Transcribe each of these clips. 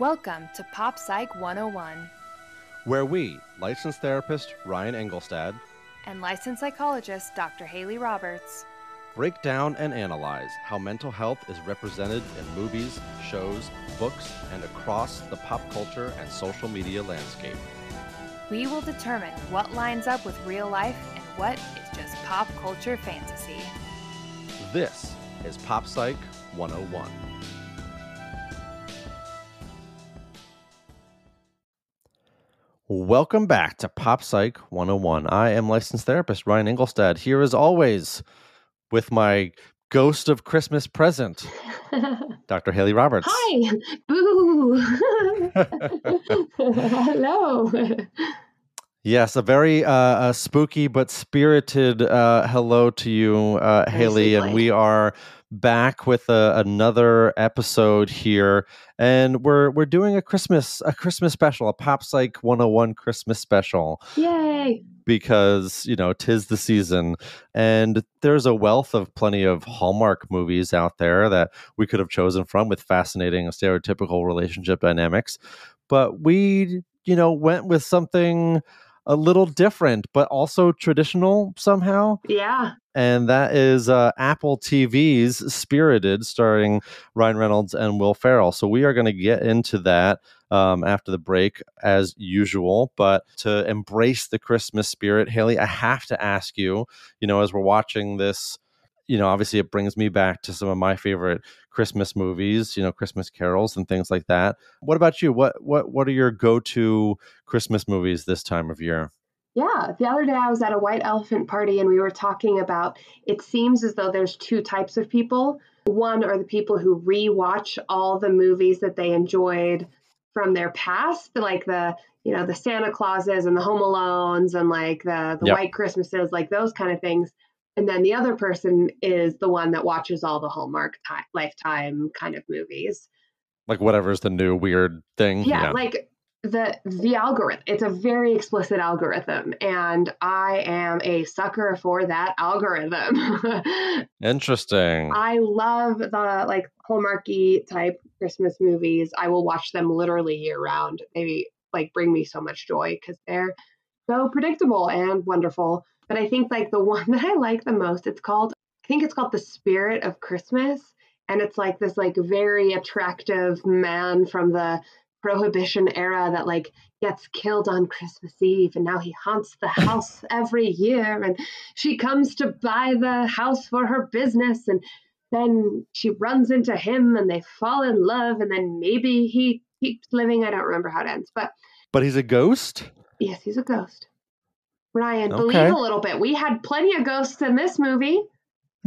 Welcome to Pop Psych 101 where we, licensed therapist Ryan Engelstad, and licensed psychologist Dr. Haley Roberts, break down and analyze how mental health is represented in movies, shows, books, and across the pop culture and social media landscape. We will determine what lines up with real life and what is just pop culture fantasy. This is Pop Psych 101. Welcome back to Pop Psych 101. I am licensed therapist Ryan Engelstad here as always with my ghost of Christmas present, Dr. Haley Roberts. Hi. Boo. Hello. Yes, a very uh, uh, spooky but spirited uh, hello to you, uh, Haley. And we are back with a, another episode here, and we're we're doing a Christmas a Christmas special, a Pop Psych 101 Christmas special. Yay! Because you know tis the season, and there's a wealth of plenty of Hallmark movies out there that we could have chosen from with fascinating stereotypical relationship dynamics, but we you know went with something a little different, but also traditional somehow. Yeah. And that is uh, Apple TV's Spirited, starring Ryan Reynolds and Will Ferrell. So we are going to get into that um, after the break, as usual. But to embrace the Christmas spirit, Haley, I have to ask you, you know, as we're watching this you know, obviously it brings me back to some of my favorite Christmas movies, you know, Christmas carols and things like that. What about you? What what what are your go-to Christmas movies this time of year? Yeah, the other day I was at a white elephant party and we were talking about it seems as though there's two types of people. One are the people who rewatch all the movies that they enjoyed from their past, like the you know the Santa Clauses and the Home Alones and like the the yep. White Christmases, like those kind of things and then the other person is the one that watches all the Hallmark time, lifetime kind of movies. Like whatever's the new weird thing. Yeah, yeah, like the the algorithm. It's a very explicit algorithm, and I am a sucker for that algorithm. Interesting. I love the like Hallmarky type Christmas movies. I will watch them literally year round. They like bring me so much joy because they're so predictable and wonderful. But I think like the one that I like the most, it's called, I think it's called The Spirit of Christmas. And it's like this like very attractive man from the prohibition era that like gets killed on Christmas Eve and now he haunts the house every year and she comes to buy the house for her business and then she runs into him and they fall in love and then maybe he keeps living. I don't remember how it ends, but But he's a ghost? Yes, he's a ghost. Ryan, okay. believe a little bit. We had plenty of ghosts in this movie.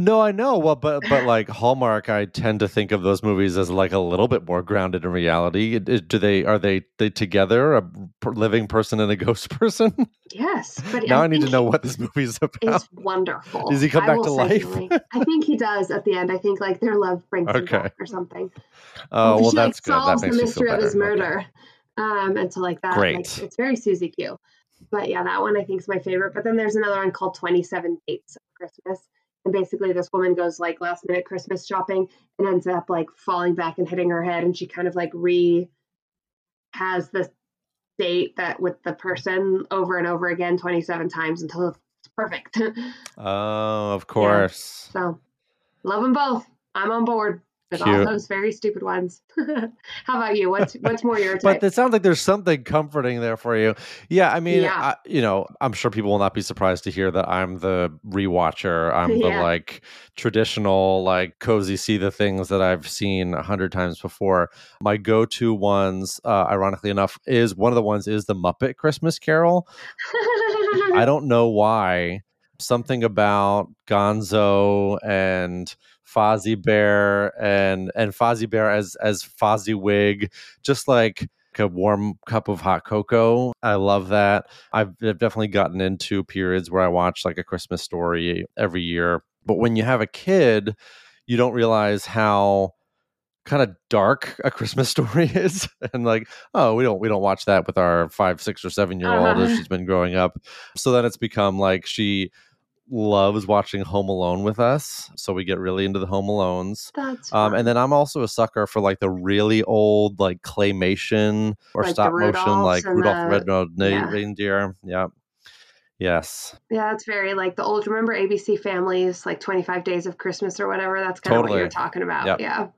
No, I know. Well, but but like Hallmark, I tend to think of those movies as like a little bit more grounded in reality. Do they are they they together a living person and a ghost person? Yes, but now I, I need to know what this movie is about. It's wonderful. Does he come I back to life? I think he does at the end. I think like their love brings okay. him back or something. Oh well, she, that's like, good. Solves that the mystery of his murder, okay. um, and so like that. Great. Like, it's very Susie Q but yeah, that one I think is my favorite. But then there's another one called 27 Dates of Christmas. And basically, this woman goes like last minute Christmas shopping and ends up like falling back and hitting her head. And she kind of like re has this date that with the person over and over again 27 times until it's perfect. oh, of course. Yeah. So love them both. I'm on board with all those very stupid ones. How about you? What's what's more your type? But it sounds like there's something comforting there for you. Yeah, I mean, yeah. I, you know, I'm sure people will not be surprised to hear that I'm the rewatcher. I'm yeah. the like traditional, like cozy, see the things that I've seen a hundred times before. My go-to ones, uh, ironically enough, is one of the ones is the Muppet Christmas Carol. I don't know why. Something about Gonzo and Fozzie Bear and and Fozzie Bear as as Fozziwig, just like a warm cup of hot cocoa. I love that. I've, I've definitely gotten into periods where I watch like a Christmas story every year. But when you have a kid, you don't realize how kind of dark a Christmas story is, and like, oh, we don't we don't watch that with our five, six, or seven year old uh-huh. as she's been growing up. So then it's become like she loves watching Home Alone with us, so we get really into the Home Alones. That's um, and then I'm also a sucker for like the really old like claymation or like stop motion, like Rudolph the Red-Nosed yeah. Reindeer. Yeah. Yes. Yeah, it's very like the old. Remember ABC Families, like Twenty Five Days of Christmas or whatever. That's kind totally. of what you're talking about. Yep. Yeah.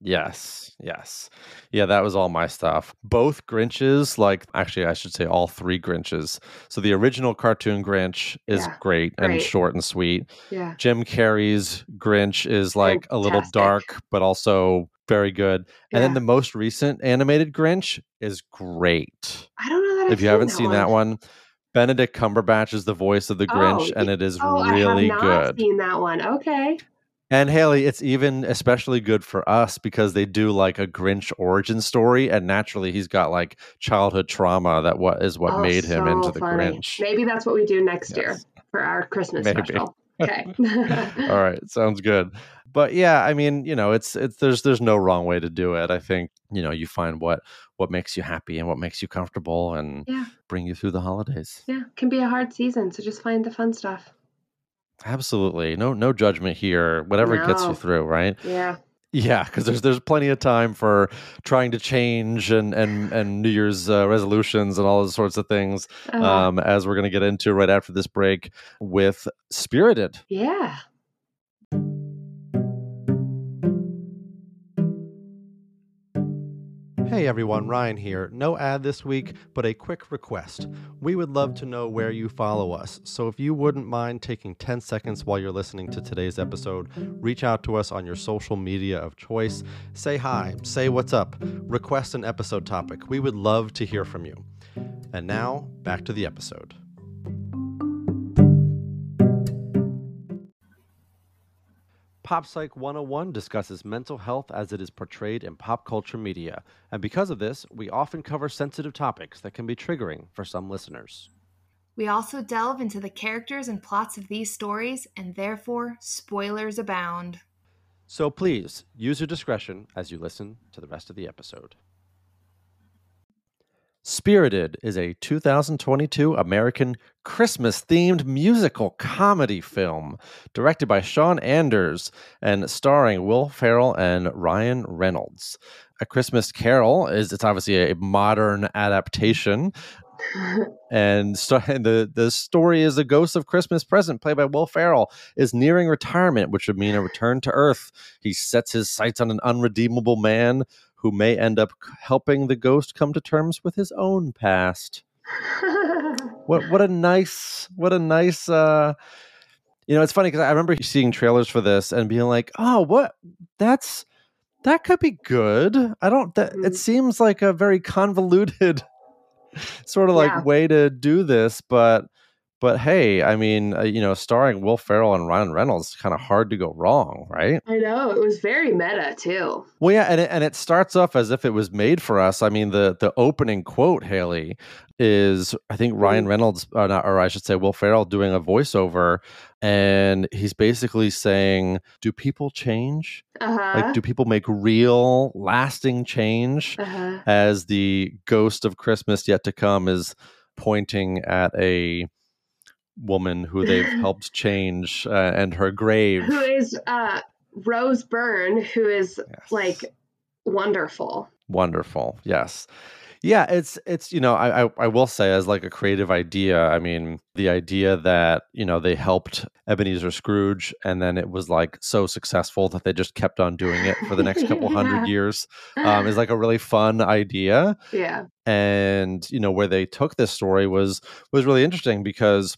Yes, yes. Yeah, that was all my stuff. Both Grinches, like actually I should say all three Grinches. So the original cartoon Grinch is yeah, great, great and short and sweet. Yeah. Jim Carrey's Grinch is like Fantastic. a little dark but also very good. Yeah. And then the most recent animated Grinch is great. I don't know that. I've if you haven't seen that one, Benedict Cumberbatch is the voice of the oh, Grinch, oh, and it is oh, really good. Seen that one? Okay. And Haley, it's even especially good for us because they do like a Grinch origin story, and naturally he's got like childhood trauma that what is what oh, made him so into the funny. Grinch. Maybe that's what we do next yes. year for our Christmas Maybe. special. Okay. All right, sounds good. But yeah, I mean, you know, it's it's there's there's no wrong way to do it. I think you know you find what what makes you happy and what makes you comfortable and yeah. bring you through the holidays. Yeah, it can be a hard season, so just find the fun stuff. Absolutely. No no judgment here. Whatever no. gets you through, right? Yeah. Yeah, because there's there's plenty of time for trying to change and and and New Year's uh, resolutions and all those sorts of things. Uh-huh. Um, as we're going to get into right after this break with Spirited. Yeah. Hey everyone, Ryan here. No ad this week, but a quick request. We would love to know where you follow us, so if you wouldn't mind taking 10 seconds while you're listening to today's episode, reach out to us on your social media of choice. Say hi, say what's up, request an episode topic. We would love to hear from you. And now, back to the episode. Pop Psych 101 discusses mental health as it is portrayed in pop culture media, and because of this, we often cover sensitive topics that can be triggering for some listeners. We also delve into the characters and plots of these stories, and therefore, spoilers abound. So please use your discretion as you listen to the rest of the episode. Spirited is a 2022 American Christmas themed musical comedy film directed by Sean Anders and starring Will Ferrell and Ryan Reynolds. A Christmas Carol is it's obviously a modern adaptation. and, and the the story is the ghost of Christmas present, played by Will Ferrell, is nearing retirement, which would mean a return to Earth. He sets his sights on an unredeemable man who may end up helping the ghost come to terms with his own past. what what a nice what a nice uh you know it's funny because i remember seeing trailers for this and being like oh what that's that could be good i don't that it mm. seems like a very convoluted sort of like way to do this but but hey, I mean, uh, you know, starring Will Ferrell and Ryan Reynolds, is kind of hard to go wrong, right? I know it was very meta too. Well, yeah, and it, and it starts off as if it was made for us. I mean, the the opening quote, Haley, is I think Ryan mm. Reynolds, or, not, or I should say, Will Ferrell doing a voiceover, and he's basically saying, "Do people change? Uh-huh. Like, do people make real, lasting change?" Uh-huh. As the ghost of Christmas yet to come is pointing at a woman who they've helped change uh, and her grave. Who is uh rose byrne who is yes. like wonderful. Wonderful. Yes. Yeah it's it's you know I, I, I will say as like a creative idea i mean the idea that you know they helped ebenezer scrooge and then it was like so successful that they just kept on doing it for the next couple yeah. hundred years um, is like a really fun idea. Yeah. And you know where they took this story was was really interesting because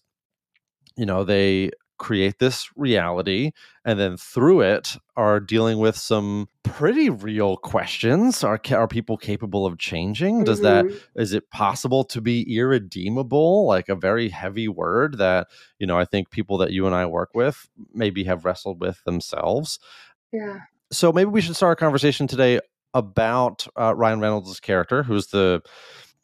you know they create this reality and then through it are dealing with some pretty real questions. Are are people capable of changing? Does mm-hmm. that is it possible to be irredeemable? Like a very heavy word that you know i think people that you and i work with maybe have wrestled with themselves. Yeah. So maybe we should start a conversation today about uh, ryan reynolds' character who's the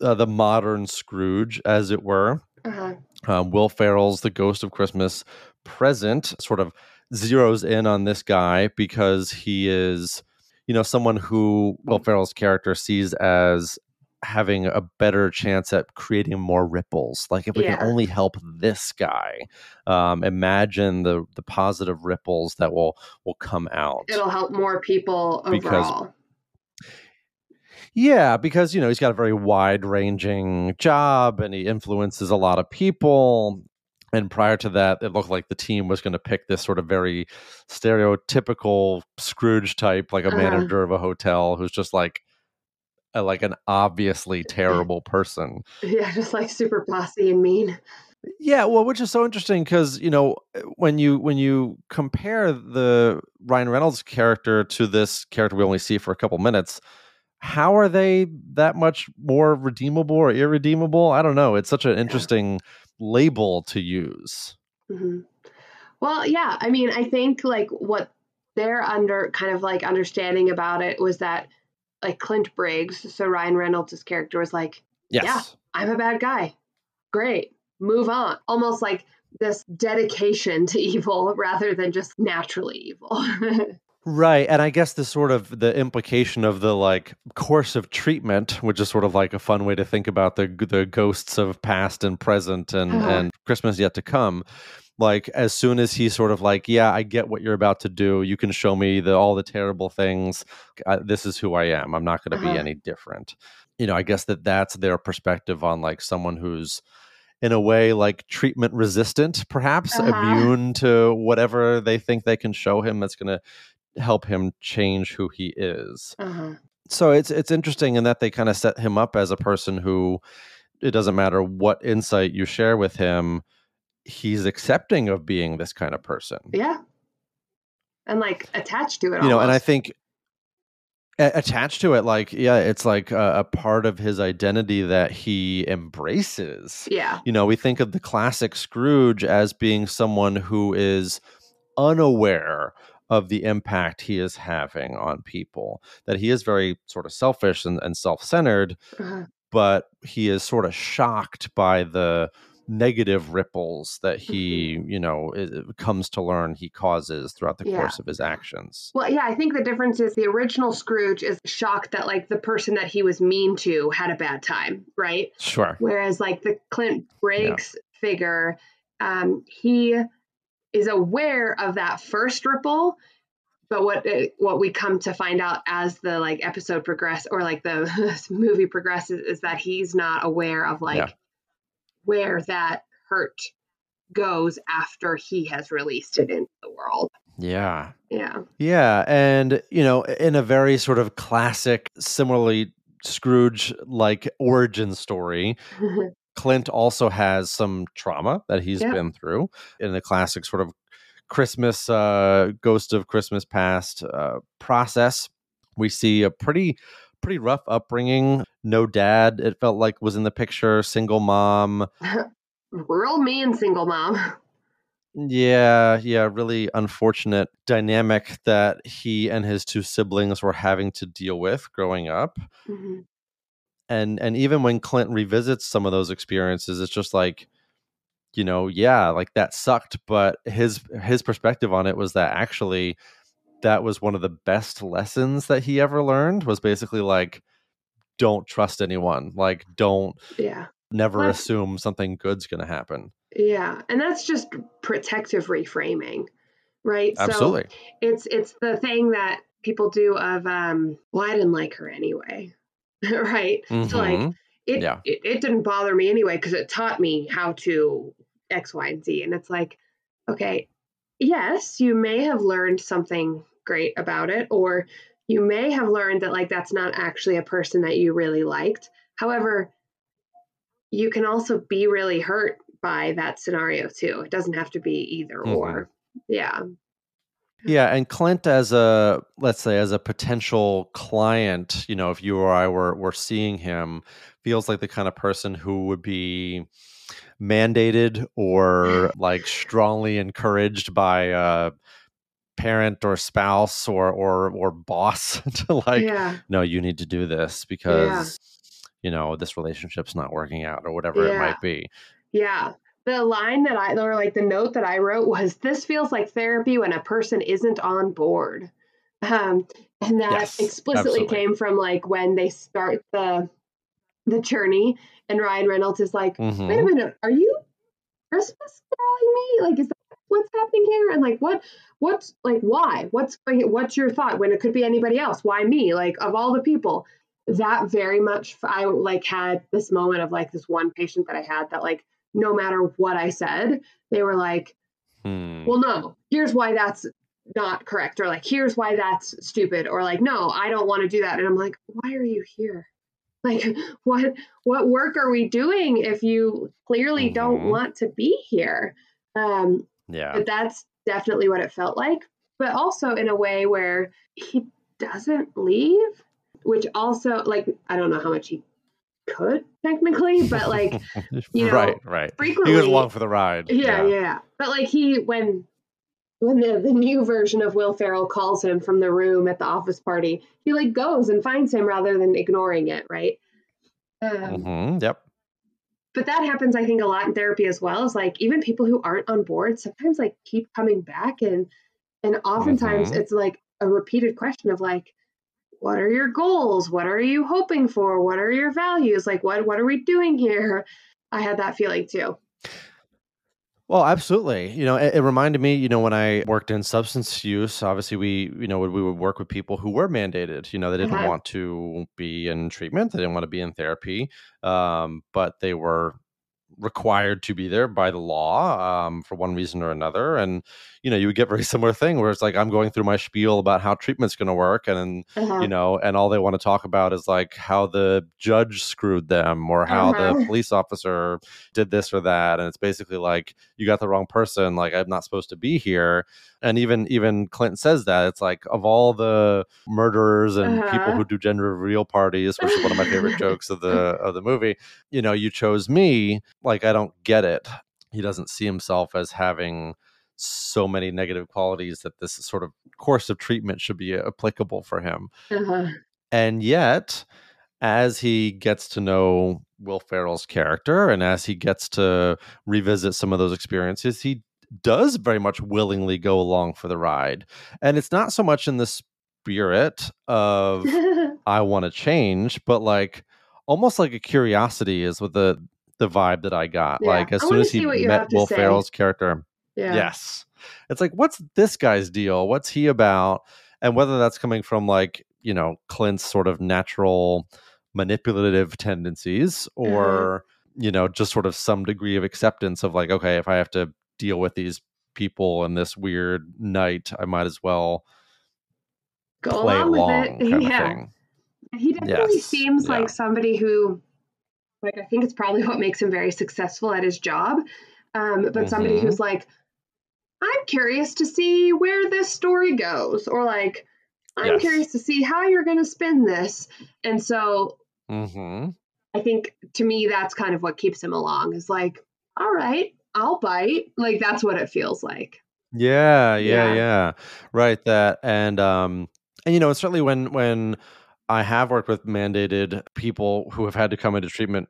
uh, the modern scrooge as it were uh-huh. Um, Will Ferrell's The Ghost of Christmas Present sort of zeroes in on this guy because he is, you know, someone who Will Ferrell's character sees as having a better chance at creating more ripples. Like if we yeah. can only help this guy, um, imagine the the positive ripples that will will come out. It'll help more people overall. Because, yeah, because you know he's got a very wide ranging job and he influences a lot of people. And prior to that, it looked like the team was going to pick this sort of very stereotypical Scrooge type, like a uh-huh. manager of a hotel who's just like, a, like an obviously terrible person. Yeah, just like super bossy and mean. Yeah, well, which is so interesting because you know when you when you compare the Ryan Reynolds character to this character we only see for a couple minutes, how are they that much more redeemable or irredeemable? I don't know. It's such an interesting yeah. label to use. Mm-hmm. Well, yeah, I mean, I think like what they're under kind of like understanding about it was that like Clint Briggs, so Ryan Reynolds' character was like, yes. Yeah, I'm a bad guy. Great. Move on. Almost like this dedication to evil rather than just naturally evil. right. And I guess the sort of the implication of the like course of treatment, which is sort of like a fun way to think about the the ghosts of past and present and, uh-huh. and Christmas yet to come like as soon as he's sort of like yeah i get what you're about to do you can show me the all the terrible things I, this is who i am i'm not going to uh-huh. be any different you know i guess that that's their perspective on like someone who's in a way like treatment resistant perhaps uh-huh. immune to whatever they think they can show him that's going to help him change who he is uh-huh. so it's it's interesting in that they kind of set him up as a person who it doesn't matter what insight you share with him he's accepting of being this kind of person. Yeah. And like attached to it. You almost. know, and I think attached to it like yeah it's like a, a, part of his identity that he embraces yeah you know we think of the classic scrooge as being someone who is unaware of the impact he is having on people that he is very sort of selfish and, and self-centered uh-huh. but he is sort of shocked by the negative ripples that he mm-hmm. you know comes to learn he causes throughout the yeah. course of his actions well yeah i think the difference is the original scrooge is shocked that like the person that he was mean to had a bad time right sure whereas like the clint briggs yeah. figure um he is aware of that first ripple but what uh, what we come to find out as the like episode progress or like the movie progresses is that he's not aware of like yeah where that hurt goes after he has released it into the world. Yeah. Yeah. Yeah. And, you know, in a very sort of classic, similarly Scrooge like origin story, Clint also has some trauma that he's yep. been through in the classic sort of Christmas, uh, Ghost of Christmas Past uh, process. We see a pretty pretty rough upbringing. No dad, it felt like was in the picture. Single mom. Real mean single mom. Yeah, yeah, really unfortunate dynamic that he and his two siblings were having to deal with growing up. Mm-hmm. And and even when Clint revisits some of those experiences, it's just like, you know, yeah, like that sucked, but his his perspective on it was that actually that was one of the best lessons that he ever learned was basically like don't trust anyone like don't yeah. never assume something good's going to happen. Yeah and that's just protective reframing right? Absolutely. so it's it's the thing that people do of um well i didn't like her anyway right mm-hmm. so like mm-hmm. it, yeah. it it didn't bother me anyway because it taught me how to x y and z and it's like okay yes, you may have learned something great about it, or you may have learned that like that's not actually a person that you really liked. However, you can also be really hurt by that scenario too. It doesn't have to be either mm-hmm. or. Yeah. Yeah, and Clint as a let's say as a potential client, you know, if you or I were were seeing him, feels like the kind of person who would be mandated or like strongly encouraged by a parent or spouse or or or boss to like yeah. no you need to do this because yeah. you know this relationship's not working out or whatever yeah. it might be yeah the line that i or like the note that i wrote was this feels like therapy when a person isn't on board um and that yes, explicitly absolutely. came from like when they start the the journey. And Ryan Reynolds is like, mm-hmm. wait a minute, are you Christmas caroling me? Like, is that what's happening here? And like, what, what's like, why? What's what's your thought when it could be anybody else? Why me? Like, of all the people, that very much, I like had this moment of like this one patient that I had that like, no matter what I said, they were like, hmm. well, no, here's why that's not correct or like here's why that's stupid or like no i don't want to do that and i'm like why are you here like what what work are we doing if you clearly mm-hmm. don't want to be here um yeah but that's definitely what it felt like but also in a way where he doesn't leave which also like i don't know how much he could technically but like you know right right frequently he was along for the ride yeah, yeah yeah but like he when when the, the new version of Will Ferrell calls him from the room at the office party, he like goes and finds him rather than ignoring it, right? Um, mm-hmm, yep. But that happens, I think, a lot in therapy as well. Is like even people who aren't on board sometimes like keep coming back, and and oftentimes mm-hmm. it's like a repeated question of like, what are your goals? What are you hoping for? What are your values? Like what what are we doing here? I had that feeling too. Well, absolutely. You know, it, it, reminded me, you know, when I worked in substance use, obviously we, you know, we would work with people who were mandated. You know, they didn't uh-huh. want to be in treatment, they didn't want to be in therapy, um, but they were required to be there by the law um, for one reason or another. And, you know, you would get very similar thing where it's like, I'm going through my spiel about how treatment's going to work. And, uh-huh. you know, and all they want to talk about is like how the judge screwed them or how uh-huh. the police officer did this or that. And it's basically like, you got the wrong person. Like, I'm not supposed to be here. And even, even Clinton says that it's like, of all the murderers and uh-huh. people who do gender reveal parties, which is one of my favorite jokes of the, of the movie, you know, you chose me like I don't get it. He doesn't see himself as having so many negative qualities that this sort of course of treatment should be applicable for him. Uh-huh. And yet, as he gets to know Will Ferrell's character and as he gets to revisit some of those experiences, he does very much willingly go along for the ride. And it's not so much in the spirit of I want to change, but like almost like a curiosity is what the the vibe that I got. Yeah. Like as I soon as he met Will Ferrell's character, yeah. yes, it's like, what's this guy's deal? What's he about? And whether that's coming from like you know Clint's sort of natural manipulative tendencies, uh-huh. or uh-huh. you know just sort of some degree of acceptance of like, okay, if I have to deal with these people in this weird night, I might as well go along, along with it. yeah. He definitely yes. seems yeah. like somebody who like I think it's probably what makes him very successful at his job. Um, but mm-hmm. somebody who's like, I'm curious to see where this story goes, or like, I'm yes. curious to see how you're going to spin this. And so mm-hmm. I think to me, that's kind of what keeps him along is like, all right, I'll bite. Like, that's what it feels like. Yeah, yeah, yeah, yeah. Right. That, and, um, and you know, certainly when, when, I have worked with mandated people who have had to come into treatment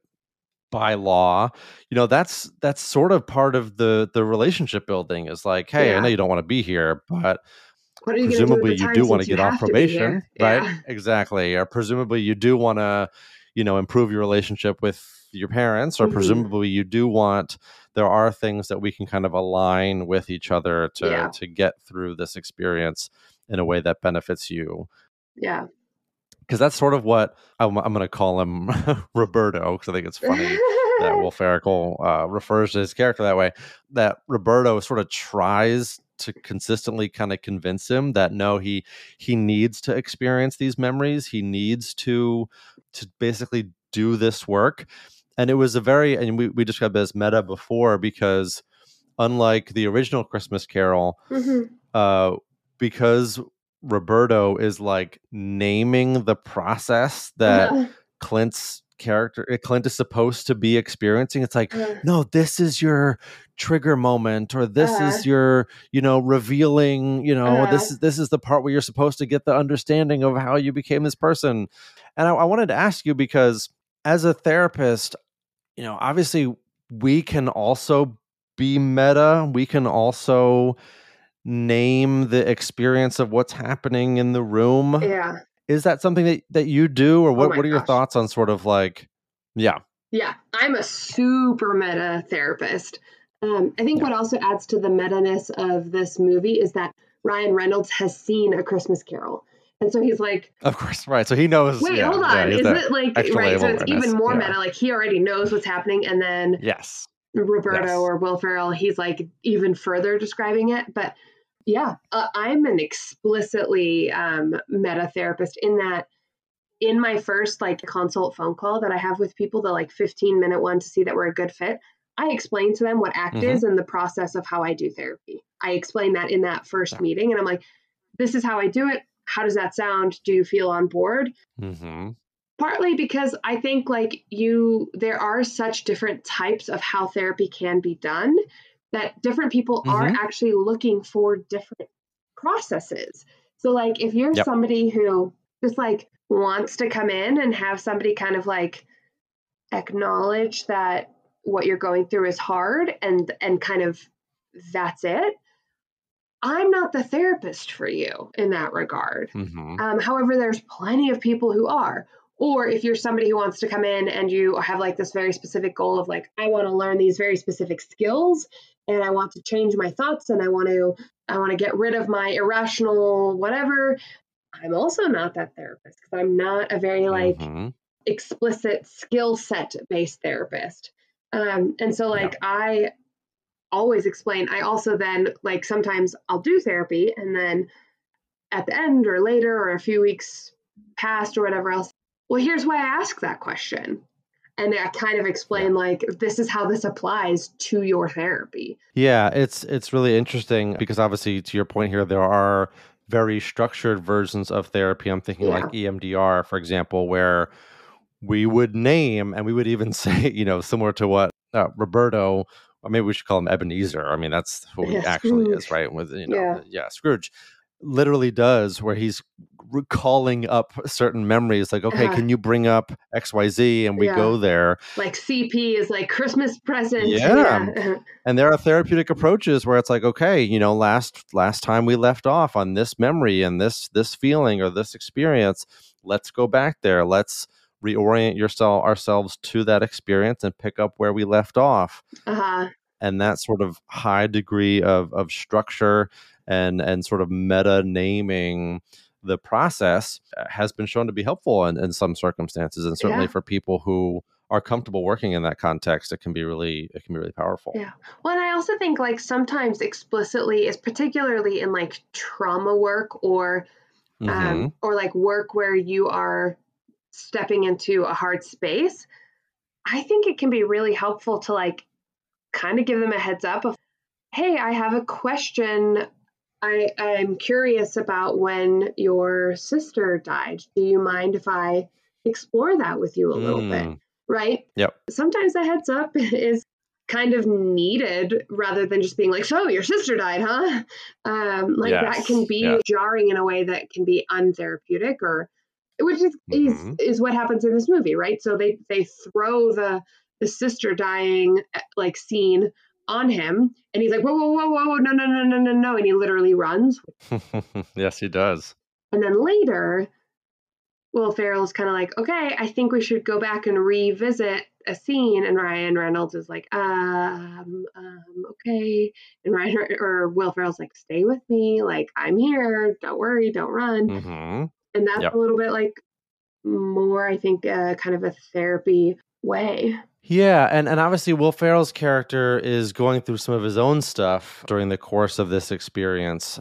by law you know that's that's sort of part of the the relationship building is like hey yeah. i know you don't want to be here but presumably you, you do want to get off probation right exactly or presumably you do want to you know improve your relationship with your parents or mm-hmm. presumably you do want there are things that we can kind of align with each other to yeah. to get through this experience in a way that benefits you yeah because that's sort of what I'm, I'm going to call him Roberto because I think it's funny that Will Ferrell uh, refers to his character that way. That Roberto sort of tries to consistently kind of convince him that no, he he needs to experience these memories. He needs to to basically do this work. And it was a very and we we described it as meta before because unlike the original Christmas Carol, mm-hmm. uh, because Roberto is like naming the process that uh-huh. Clint's character eh, Clint is supposed to be experiencing. It's like, uh-huh. no, this is your trigger moment, or this uh-huh. is your, you know, revealing, you know, this is this is the part where you're supposed to get the understanding of how you became this person. And I, I wanted to ask you because as a therapist, you know, obviously we can also be meta. We can also name the experience of what's happening in the room. Yeah. Is that something that, that you do or oh what, oh what are your gosh. thoughts on sort of like Yeah. Yeah. I'm a super meta therapist. Um, I think yeah. what also adds to the meta ness of this movie is that Ryan Reynolds has seen A Christmas Carol. And so he's like, Of course, right. So he knows. Wait, yeah, hold on. Yeah, is it like, right? So it's even more yeah. meta. Like he already knows what's happening. And then, yes. Roberto yes. or Will Ferrell, he's like even further describing it. But yeah, uh, I'm an explicitly um, meta therapist in that in my first like consult phone call that I have with people, the like 15 minute one to see that we're a good fit, I explain to them what ACT mm-hmm. is and the process of how I do therapy. I explain that in that first yeah. meeting, and I'm like, this is how I do it. How does that sound? Do you feel on board? Mm-hmm. Partly because I think like you, there are such different types of how therapy can be done that different people mm-hmm. are actually looking for different processes. So, like, if you're yep. somebody who just like wants to come in and have somebody kind of like acknowledge that what you're going through is hard and and kind of that's it i'm not the therapist for you in that regard mm-hmm. um, however there's plenty of people who are or if you're somebody who wants to come in and you have like this very specific goal of like i want to learn these very specific skills and i want to change my thoughts and i want to i want to get rid of my irrational whatever i'm also not that therapist because i'm not a very like mm-hmm. explicit skill set based therapist um, and so like yeah. I always explain, I also then like sometimes I'll do therapy and then at the end or later or a few weeks past or whatever else, well, here's why I ask that question. And I kind of explain like this is how this applies to your therapy. Yeah, it's it's really interesting because obviously to your point here, there are very structured versions of therapy. I'm thinking yeah. like EMDR, for example, where we would name and we would even say, you know, similar to what uh, Roberto, or maybe we should call him Ebenezer. I mean, that's who yeah, he actually Scrooge. is, right? With you know, yeah. yeah, Scrooge literally does where he's recalling up certain memories like okay uh, can you bring up xyz and we yeah. go there like cp is like christmas present yeah. yeah. and there are therapeutic approaches where it's like okay you know last last time we left off on this memory and this this feeling or this experience let's go back there let's reorient yourself ourselves to that experience and pick up where we left off. Uh-huh. And that sort of high degree of of structure and and sort of meta naming the process uh, has been shown to be helpful in, in some circumstances and certainly yeah. for people who are comfortable working in that context it can be really it can be really powerful yeah well and i also think like sometimes explicitly is particularly in like trauma work or um, mm-hmm. um, or like work where you are stepping into a hard space, I think it can be really helpful to like kind of give them a heads up of, hey, I have a question. I, I'm curious about when your sister died. Do you mind if I explore that with you a little mm. bit? Right? Yep. Sometimes a heads up is kind of needed rather than just being like, so your sister died, huh? Um, like yes. that can be yeah. jarring in a way that can be untherapeutic or which is, mm-hmm. is is what happens in this movie, right? So they they throw the the sister dying eh, like scene on him, and he's like, whoa, whoa, whoa, whoa, no, no, no, no, no, no, and he literally runs. yes, he does. And then later, Will Ferrell's kind of like, okay, I think we should go back and revisit a scene, and Ryan Reynolds is like, um, um, okay, and Ryan or Will Ferrell's like, stay with me, like I'm here, don't worry, don't run. Mm-hmm and that's yep. a little bit like more i think uh, kind of a therapy way yeah, and, and obviously Will Ferrell's character is going through some of his own stuff during the course of this experience,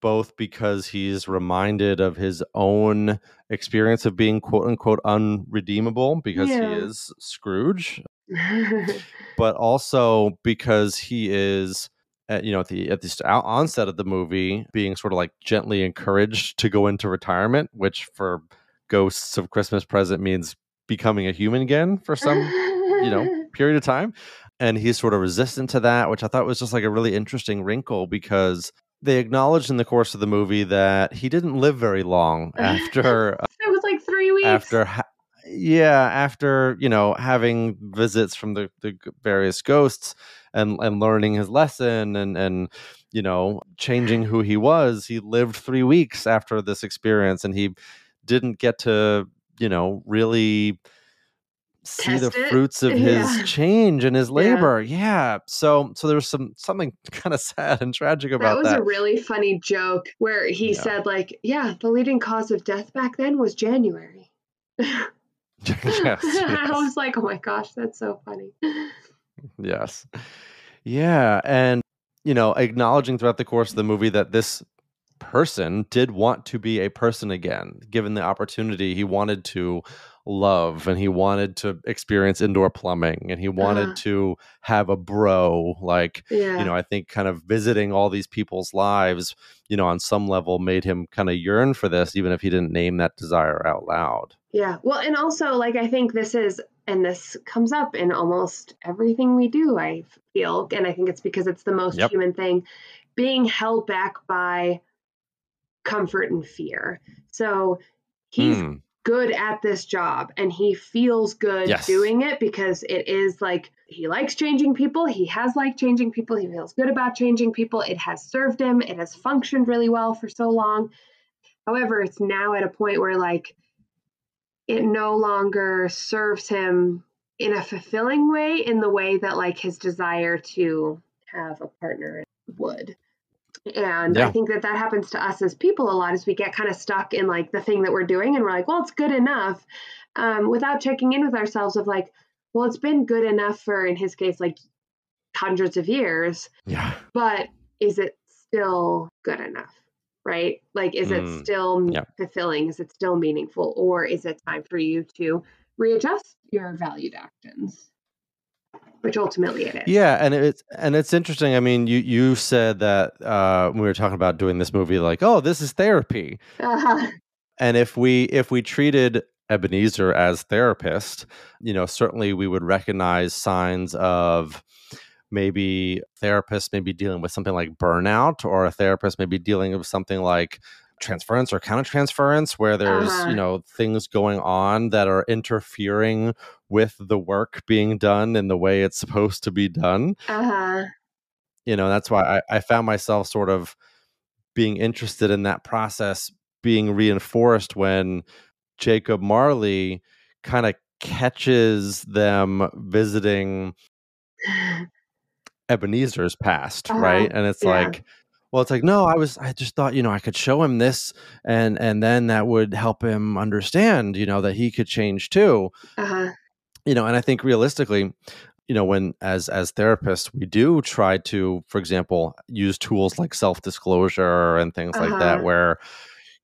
both because he's reminded of his own experience of being quote unquote unredeemable because yeah. he is Scrooge, but also because he is at, you know at the at the onset of the movie being sort of like gently encouraged to go into retirement which for ghosts of christmas present means becoming a human again for some you know period of time. And he's sort of resistant to that which i thought was just like a really interesting wrinkle because they acknowledged in the course of the movie that he didn't live very long after it was like three weeks. after ha- yeah after you know having visits from the, the various ghosts and and learning his lesson and and you know changing who he was he lived 3 weeks after this experience and he didn't get to you know really see the it. fruits of his change and his labor. Yeah. yeah. So so there's some something kind of sad and tragic about that. Was that was a really funny joke where he yeah. said like, "Yeah, the leading cause of death back then was January." yes, yes. I was like, "Oh my gosh, that's so funny." yes. Yeah, and you know, acknowledging throughout the course of the movie that this person did want to be a person again given the opportunity he wanted to love and he wanted to experience indoor plumbing and he wanted uh, to have a bro like yeah. you know i think kind of visiting all these people's lives you know on some level made him kind of yearn for this even if he didn't name that desire out loud yeah well and also like i think this is and this comes up in almost everything we do i feel and i think it's because it's the most yep. human thing being held back by comfort and fear so he's mm good at this job and he feels good yes. doing it because it is like he likes changing people. He has liked changing people. He feels good about changing people. It has served him. It has functioned really well for so long. However, it's now at a point where like it no longer serves him in a fulfilling way in the way that like his desire to have a partner would. And yeah. I think that that happens to us as people a lot as we get kind of stuck in like the thing that we're doing and we're like, well, it's good enough um, without checking in with ourselves of like, well, it's been good enough for, in his case, like hundreds of years. Yeah. But is it still good enough? Right? Like, is mm, it still yeah. fulfilling? Is it still meaningful? Or is it time for you to readjust your valued actions? Which ultimately it is. Yeah, and it's and it's interesting. I mean, you you said that uh, when we were talking about doing this movie, like, oh, this is therapy. Uh-huh. And if we if we treated Ebenezer as therapist, you know, certainly we would recognize signs of maybe therapist maybe dealing with something like burnout or a therapist maybe dealing with something like transference or countertransference where there's uh-huh. you know things going on that are interfering with the work being done in the way it's supposed to be done uh-huh. you know that's why I, I found myself sort of being interested in that process being reinforced when jacob marley kind of catches them visiting ebenezer's past uh-huh. right and it's yeah. like well it's like no i was i just thought you know i could show him this and and then that would help him understand you know that he could change too uh-huh. you know and i think realistically you know when as as therapists we do try to for example use tools like self-disclosure and things uh-huh. like that uh-huh. where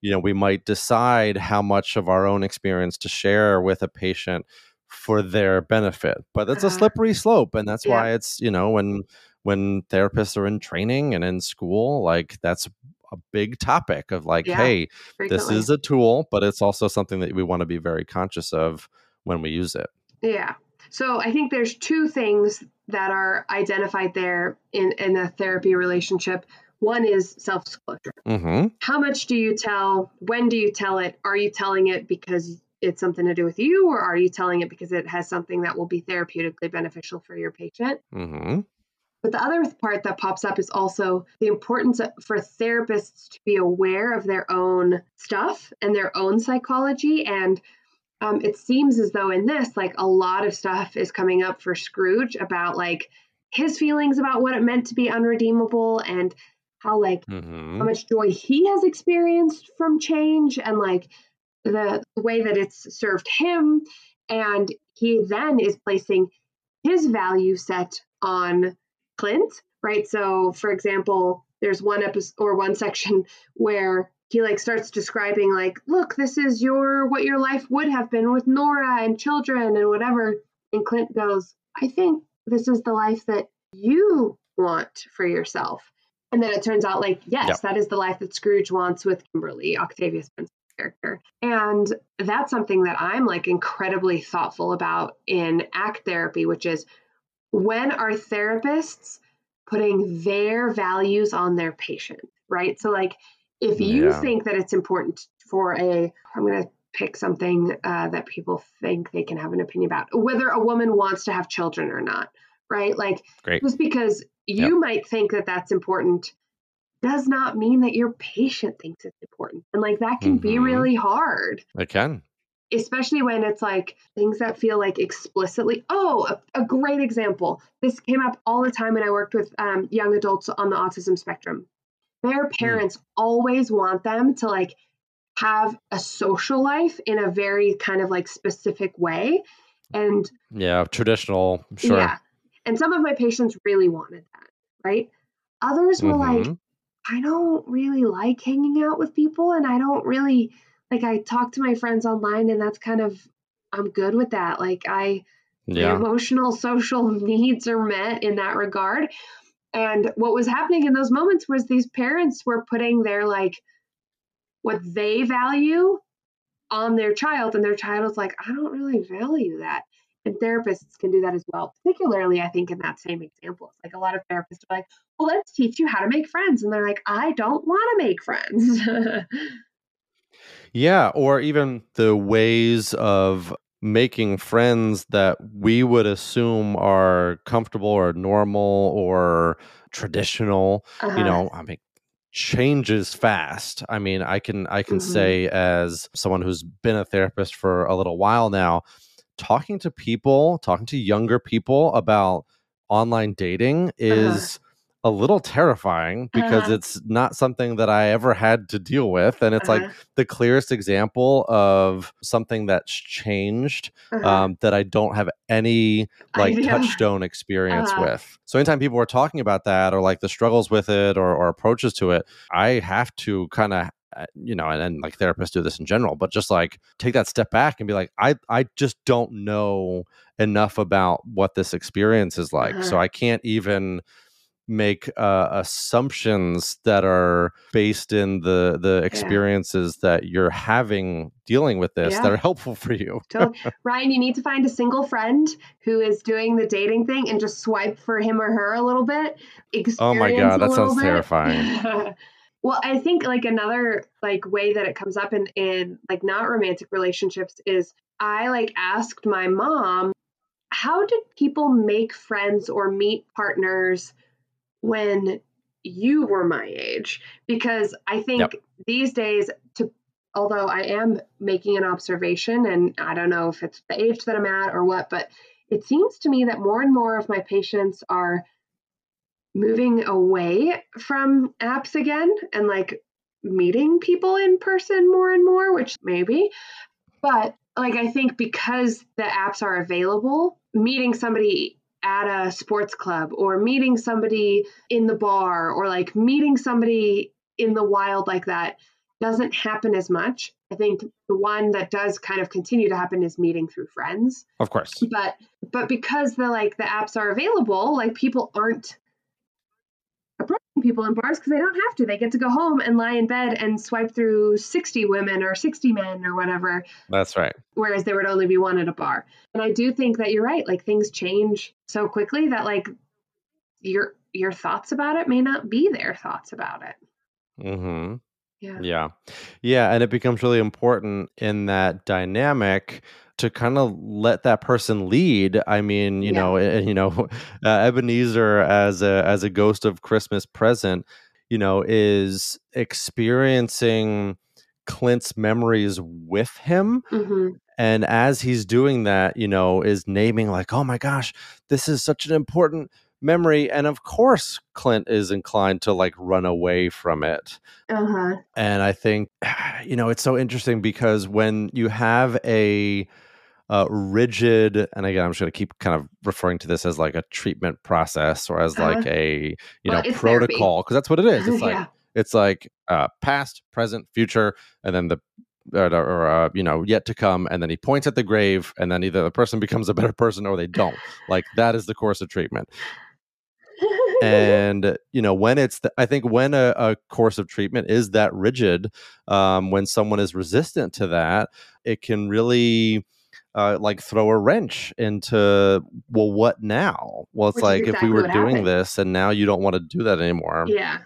you know we might decide how much of our own experience to share with a patient for their benefit but it's uh-huh. a slippery slope and that's yeah. why it's you know when when therapists are in training and in school like that's a big topic of like yeah, hey frequently. this is a tool but it's also something that we want to be very conscious of when we use it yeah so i think there's two things that are identified there in in a therapy relationship one is self-disclosure mm-hmm. how much do you tell when do you tell it are you telling it because it's something to do with you or are you telling it because it has something that will be therapeutically beneficial for your patient mm-hmm. But the other part that pops up is also the importance for therapists to be aware of their own stuff and their own psychology. And um, it seems as though in this, like a lot of stuff is coming up for Scrooge about like his feelings about what it meant to be unredeemable and how like mm-hmm. how much joy he has experienced from change and like the way that it's served him. And he then is placing his value set on Clint, right? So, for example, there's one episode or one section where he like starts describing like, look, this is your what your life would have been with Nora and children and whatever. And Clint goes, I think this is the life that you want for yourself. And then it turns out like, yes, yep. that is the life that Scrooge wants with Kimberly, Octavia Spencer's character. And that's something that I'm like incredibly thoughtful about in act therapy, which is when are therapists putting their values on their patient, right? So, like, if you yeah. think that it's important for a, I'm going to pick something uh, that people think they can have an opinion about, whether a woman wants to have children or not, right? Like, Great. just because you yep. might think that that's important does not mean that your patient thinks it's important. And like, that can mm-hmm. be really hard. It can especially when it's like things that feel like explicitly oh a, a great example this came up all the time when i worked with um, young adults on the autism spectrum their hmm. parents mm. always want them to like have a social life in a very kind of like specific way and yeah traditional sure yeah and some of my patients really wanted that right others were mm-hmm. like i don't really like hanging out with people and i don't really like I talk to my friends online and that's kind of I'm good with that. Like I yeah. emotional social needs are met in that regard. And what was happening in those moments was these parents were putting their like what they value on their child and their child was like, I don't really value that. And therapists can do that as well, particularly, I think, in that same example. It's like a lot of therapists are like, well, let's teach you how to make friends. And they're like, I don't want to make friends. Yeah, or even the ways of making friends that we would assume are comfortable or normal or traditional. Uh-huh. You know, I mean, changes fast. I mean, I can I can mm-hmm. say as someone who's been a therapist for a little while now, talking to people, talking to younger people about online dating uh-huh. is uh-huh a little terrifying because uh-huh. it's not something that I ever had to deal with. And it's uh-huh. like the clearest example of something that's changed uh-huh. um, that I don't have any like touchstone experience uh-huh. with. So anytime people are talking about that or like the struggles with it or, or approaches to it, I have to kind of uh, you know, and, and, like therapists do this in general, but just like take that step back and be like, I, I just don't know enough about what this experience is like. Uh-huh. So I can't even make uh, assumptions that are based in the the experiences yeah. that you're having dealing with this yeah. that are helpful for you. totally. Ryan, you need to find a single friend who is doing the dating thing and just swipe for him or her a little bit. oh my god, that sounds bit. terrifying. well, I think like another like way that it comes up in in like not romantic relationships is I like asked my mom how did people make friends or meet partners when you were my age because i think yep. these days to although i am making an observation and i don't know if it's the age that i'm at or what but it seems to me that more and more of my patients are moving away from apps again and like meeting people in person more and more which maybe but like i think because the apps are available meeting somebody at a sports club or meeting somebody in the bar or like meeting somebody in the wild like that doesn't happen as much. I think the one that does kind of continue to happen is meeting through friends. Of course. But but because the like the apps are available, like people aren't people in bars because they don't have to. They get to go home and lie in bed and swipe through 60 women or 60 men or whatever. That's right. Whereas there would only be one at a bar. And I do think that you're right. Like things change so quickly that like your your thoughts about it may not be their thoughts about it. Mhm. Yeah. Yeah. Yeah, and it becomes really important in that dynamic to kind of let that person lead. I mean, you yeah. know, you know, uh, Ebenezer as a as a ghost of Christmas present, you know, is experiencing Clint's memories with him. Mm-hmm. And as he's doing that, you know, is naming like, oh my gosh, this is such an important memory and of course clint is inclined to like run away from it uh-huh. and i think you know it's so interesting because when you have a uh, rigid and again i'm just going to keep kind of referring to this as like a treatment process or as uh-huh. like a you well, know protocol because that's what it is it's like yeah. it's like uh, past present future and then the or, or uh, you know yet to come and then he points at the grave and then either the person becomes a better person or they don't like that is the course of treatment and you know when it's the, i think when a, a, course of treatment is that rigid um, when someone is resistant to that it can really uh, like throw a wrench into well what now well it's Which like exactly if we were doing happened. this and now you don't want to do that anymore yeah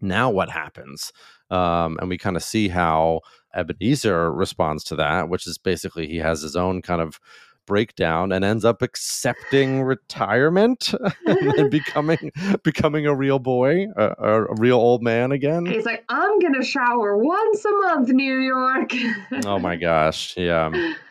now what happens um, and we kind of see how ebenezer responds to that which is basically he has his own kind of breakdown and ends up accepting retirement and becoming becoming a real boy, a, a, real old man again. He's like, I'm gonna shower once a month, New York. oh my gosh, yeah.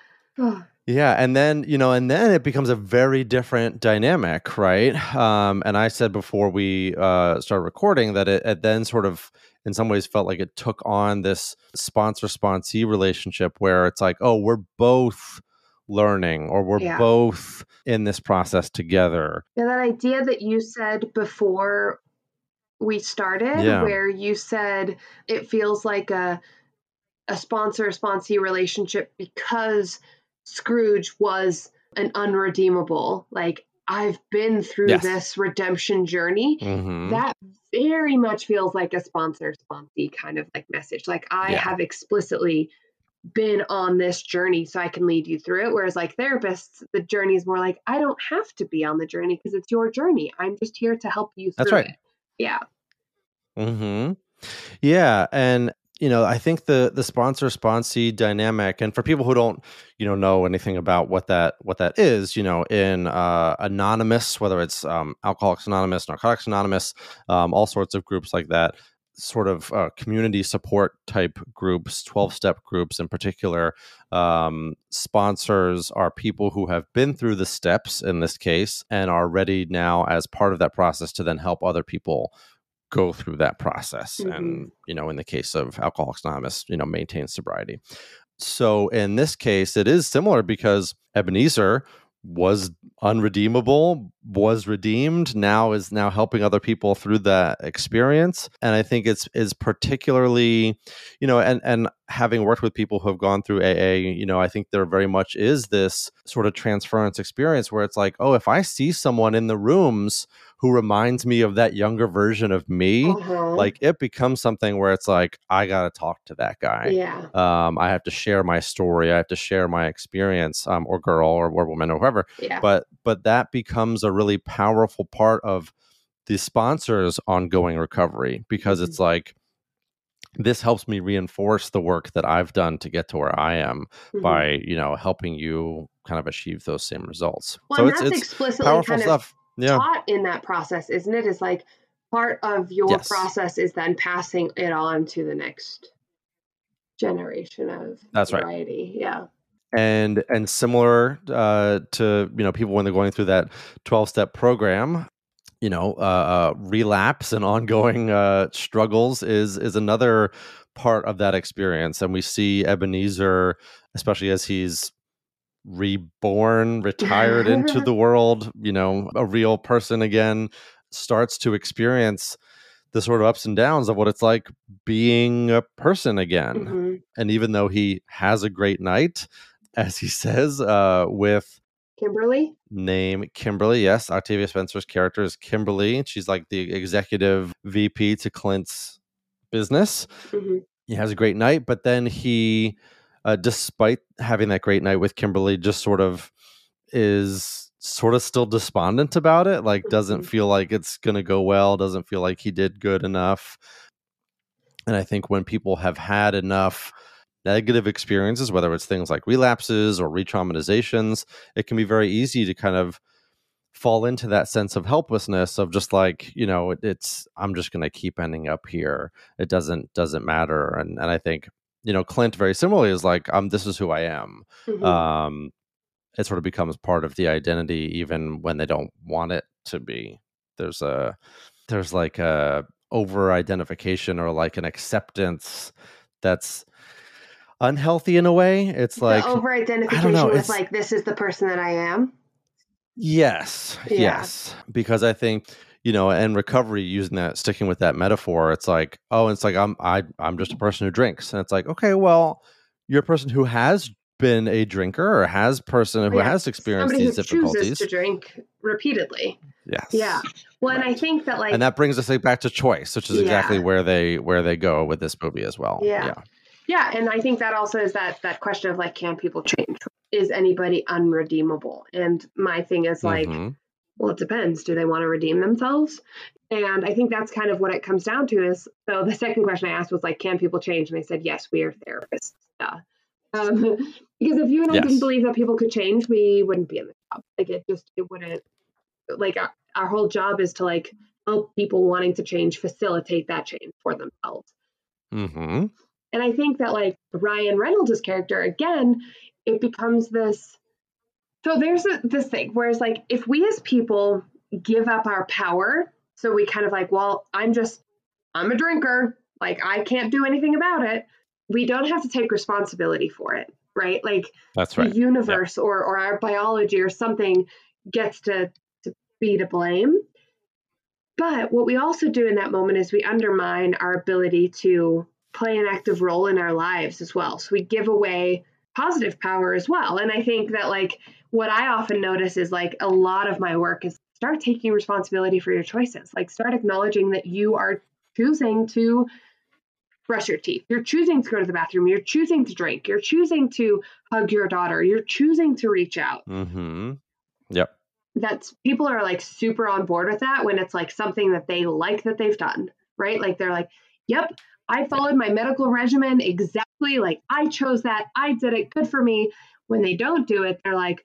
Yeah, and then you know, and then it becomes a very different dynamic, right? Um, and I said before we uh, started recording that it, it, then sort of, in some ways, felt like it took on this sponsor-sponsee relationship where it's like, oh, we're both learning, or we're yeah. both in this process together. Yeah, that idea that you said before we started, yeah. where you said it feels like a a sponsor-sponsee relationship because Scrooge was an unredeemable. Like, I've been through yes. this redemption journey. Mm-hmm. That very much feels like a sponsor sponsee kind of like message. Like, I yeah. have explicitly been on this journey so I can lead you through it. Whereas, like therapists, the journey is more like, I don't have to be on the journey because it's your journey. I'm just here to help you That's right. It. Yeah. Hmm. Yeah, and you know, I think the the sponsor sponsee dynamic, and for people who don't, you know, know anything about what that what that is, you know, in uh, anonymous, whether it's um, Alcoholics Anonymous, Narcotics Anonymous, um, all sorts of groups like that, sort of uh, community support type groups, twelve step groups in particular. Um, sponsors are people who have been through the steps in this case and are ready now as part of that process to then help other people go through that process mm-hmm. and you know in the case of alcoholics anonymous you know maintain sobriety so in this case it is similar because ebenezer was unredeemable was redeemed now is now helping other people through that experience and i think it's is particularly you know and and having worked with people who have gone through aa you know i think there very much is this sort of transference experience where it's like oh if i see someone in the rooms who reminds me of that younger version of me uh-huh. like it becomes something where it's like i gotta talk to that guy yeah um i have to share my story i have to share my experience um or girl or, or woman or whoever yeah. but but that becomes a really powerful part of the sponsor's ongoing recovery because mm-hmm. it's like this helps me reinforce the work that I've done to get to where I am mm-hmm. by, you know, helping you kind of achieve those same results. Well, so it's, it's explicitly powerful kind stuff. Yeah. taught in that process, isn't it? Is like part of your yes. process is then passing it on to the next generation of that's variety. right. Yeah and and similar uh, to you know people when they're going through that 12 step program you know uh, uh, relapse and ongoing uh, struggles is is another part of that experience and we see ebenezer especially as he's reborn retired into the world you know a real person again starts to experience the sort of ups and downs of what it's like being a person again mm-hmm. and even though he has a great night as he says, uh, with Kimberly. Name Kimberly. Yes, Octavia Spencer's character is Kimberly. She's like the executive VP to Clint's business. Mm-hmm. He has a great night, but then he, uh, despite having that great night with Kimberly, just sort of is sort of still despondent about it. Like, doesn't mm-hmm. feel like it's going to go well, doesn't feel like he did good enough. And I think when people have had enough negative experiences, whether it's things like relapses or re-traumatizations, it can be very easy to kind of fall into that sense of helplessness of just like you know it's i'm just going to keep ending up here it doesn't doesn't matter and and i think you know clint very similarly is like um this is who i am mm-hmm. um it sort of becomes part of the identity even when they don't want it to be there's a there's like a over identification or like an acceptance that's unhealthy in a way. It's like over identification with like this is the person that I am. Yes, yeah. yes, because I think you know, and recovery using that, sticking with that metaphor, it's like, oh, it's like I'm I I'm just a person who drinks, and it's like, okay, well, you're a person who has been a drinker or has person who yeah. has experienced Somebody these difficulties to drink repeatedly. Yes. Yeah. Well, right. and I think that like, and that brings us like, back to choice, which is yeah. exactly where they where they go with this movie as well. Yeah. yeah. Yeah, and I think that also is that that question of like, can people change? Is anybody unredeemable? And my thing is like, mm-hmm. Well, it depends. Do they want to redeem themselves? And I think that's kind of what it comes down to. Is so the second question I asked was like, can people change? And they said yes, we are therapists. Yeah. Um, because if you and I yes. didn't believe that people could change, we wouldn't be in the job. Like it just it wouldn't like our, our whole job is to like help people wanting to change facilitate that change for themselves. Mm-hmm. And I think that like Ryan Reynolds' character again, it becomes this. So there's a, this thing whereas like if we as people give up our power, so we kind of like, well, I'm just I'm a drinker, like I can't do anything about it. We don't have to take responsibility for it, right? Like that's right. The universe or or our biology or something gets to to be to blame. But what we also do in that moment is we undermine our ability to play an active role in our lives as well. So we give away positive power as well. And I think that like what I often notice is like a lot of my work is start taking responsibility for your choices. Like start acknowledging that you are choosing to brush your teeth. You're choosing to go to the bathroom. You're choosing to drink. You're choosing to hug your daughter. You're choosing to reach out. Mm-hmm. Yep. That's people are like super on board with that when it's like something that they like that they've done, right? Like they're like, yep, I followed my medical regimen exactly. Like I chose that. I did it. Good for me. When they don't do it, they're like,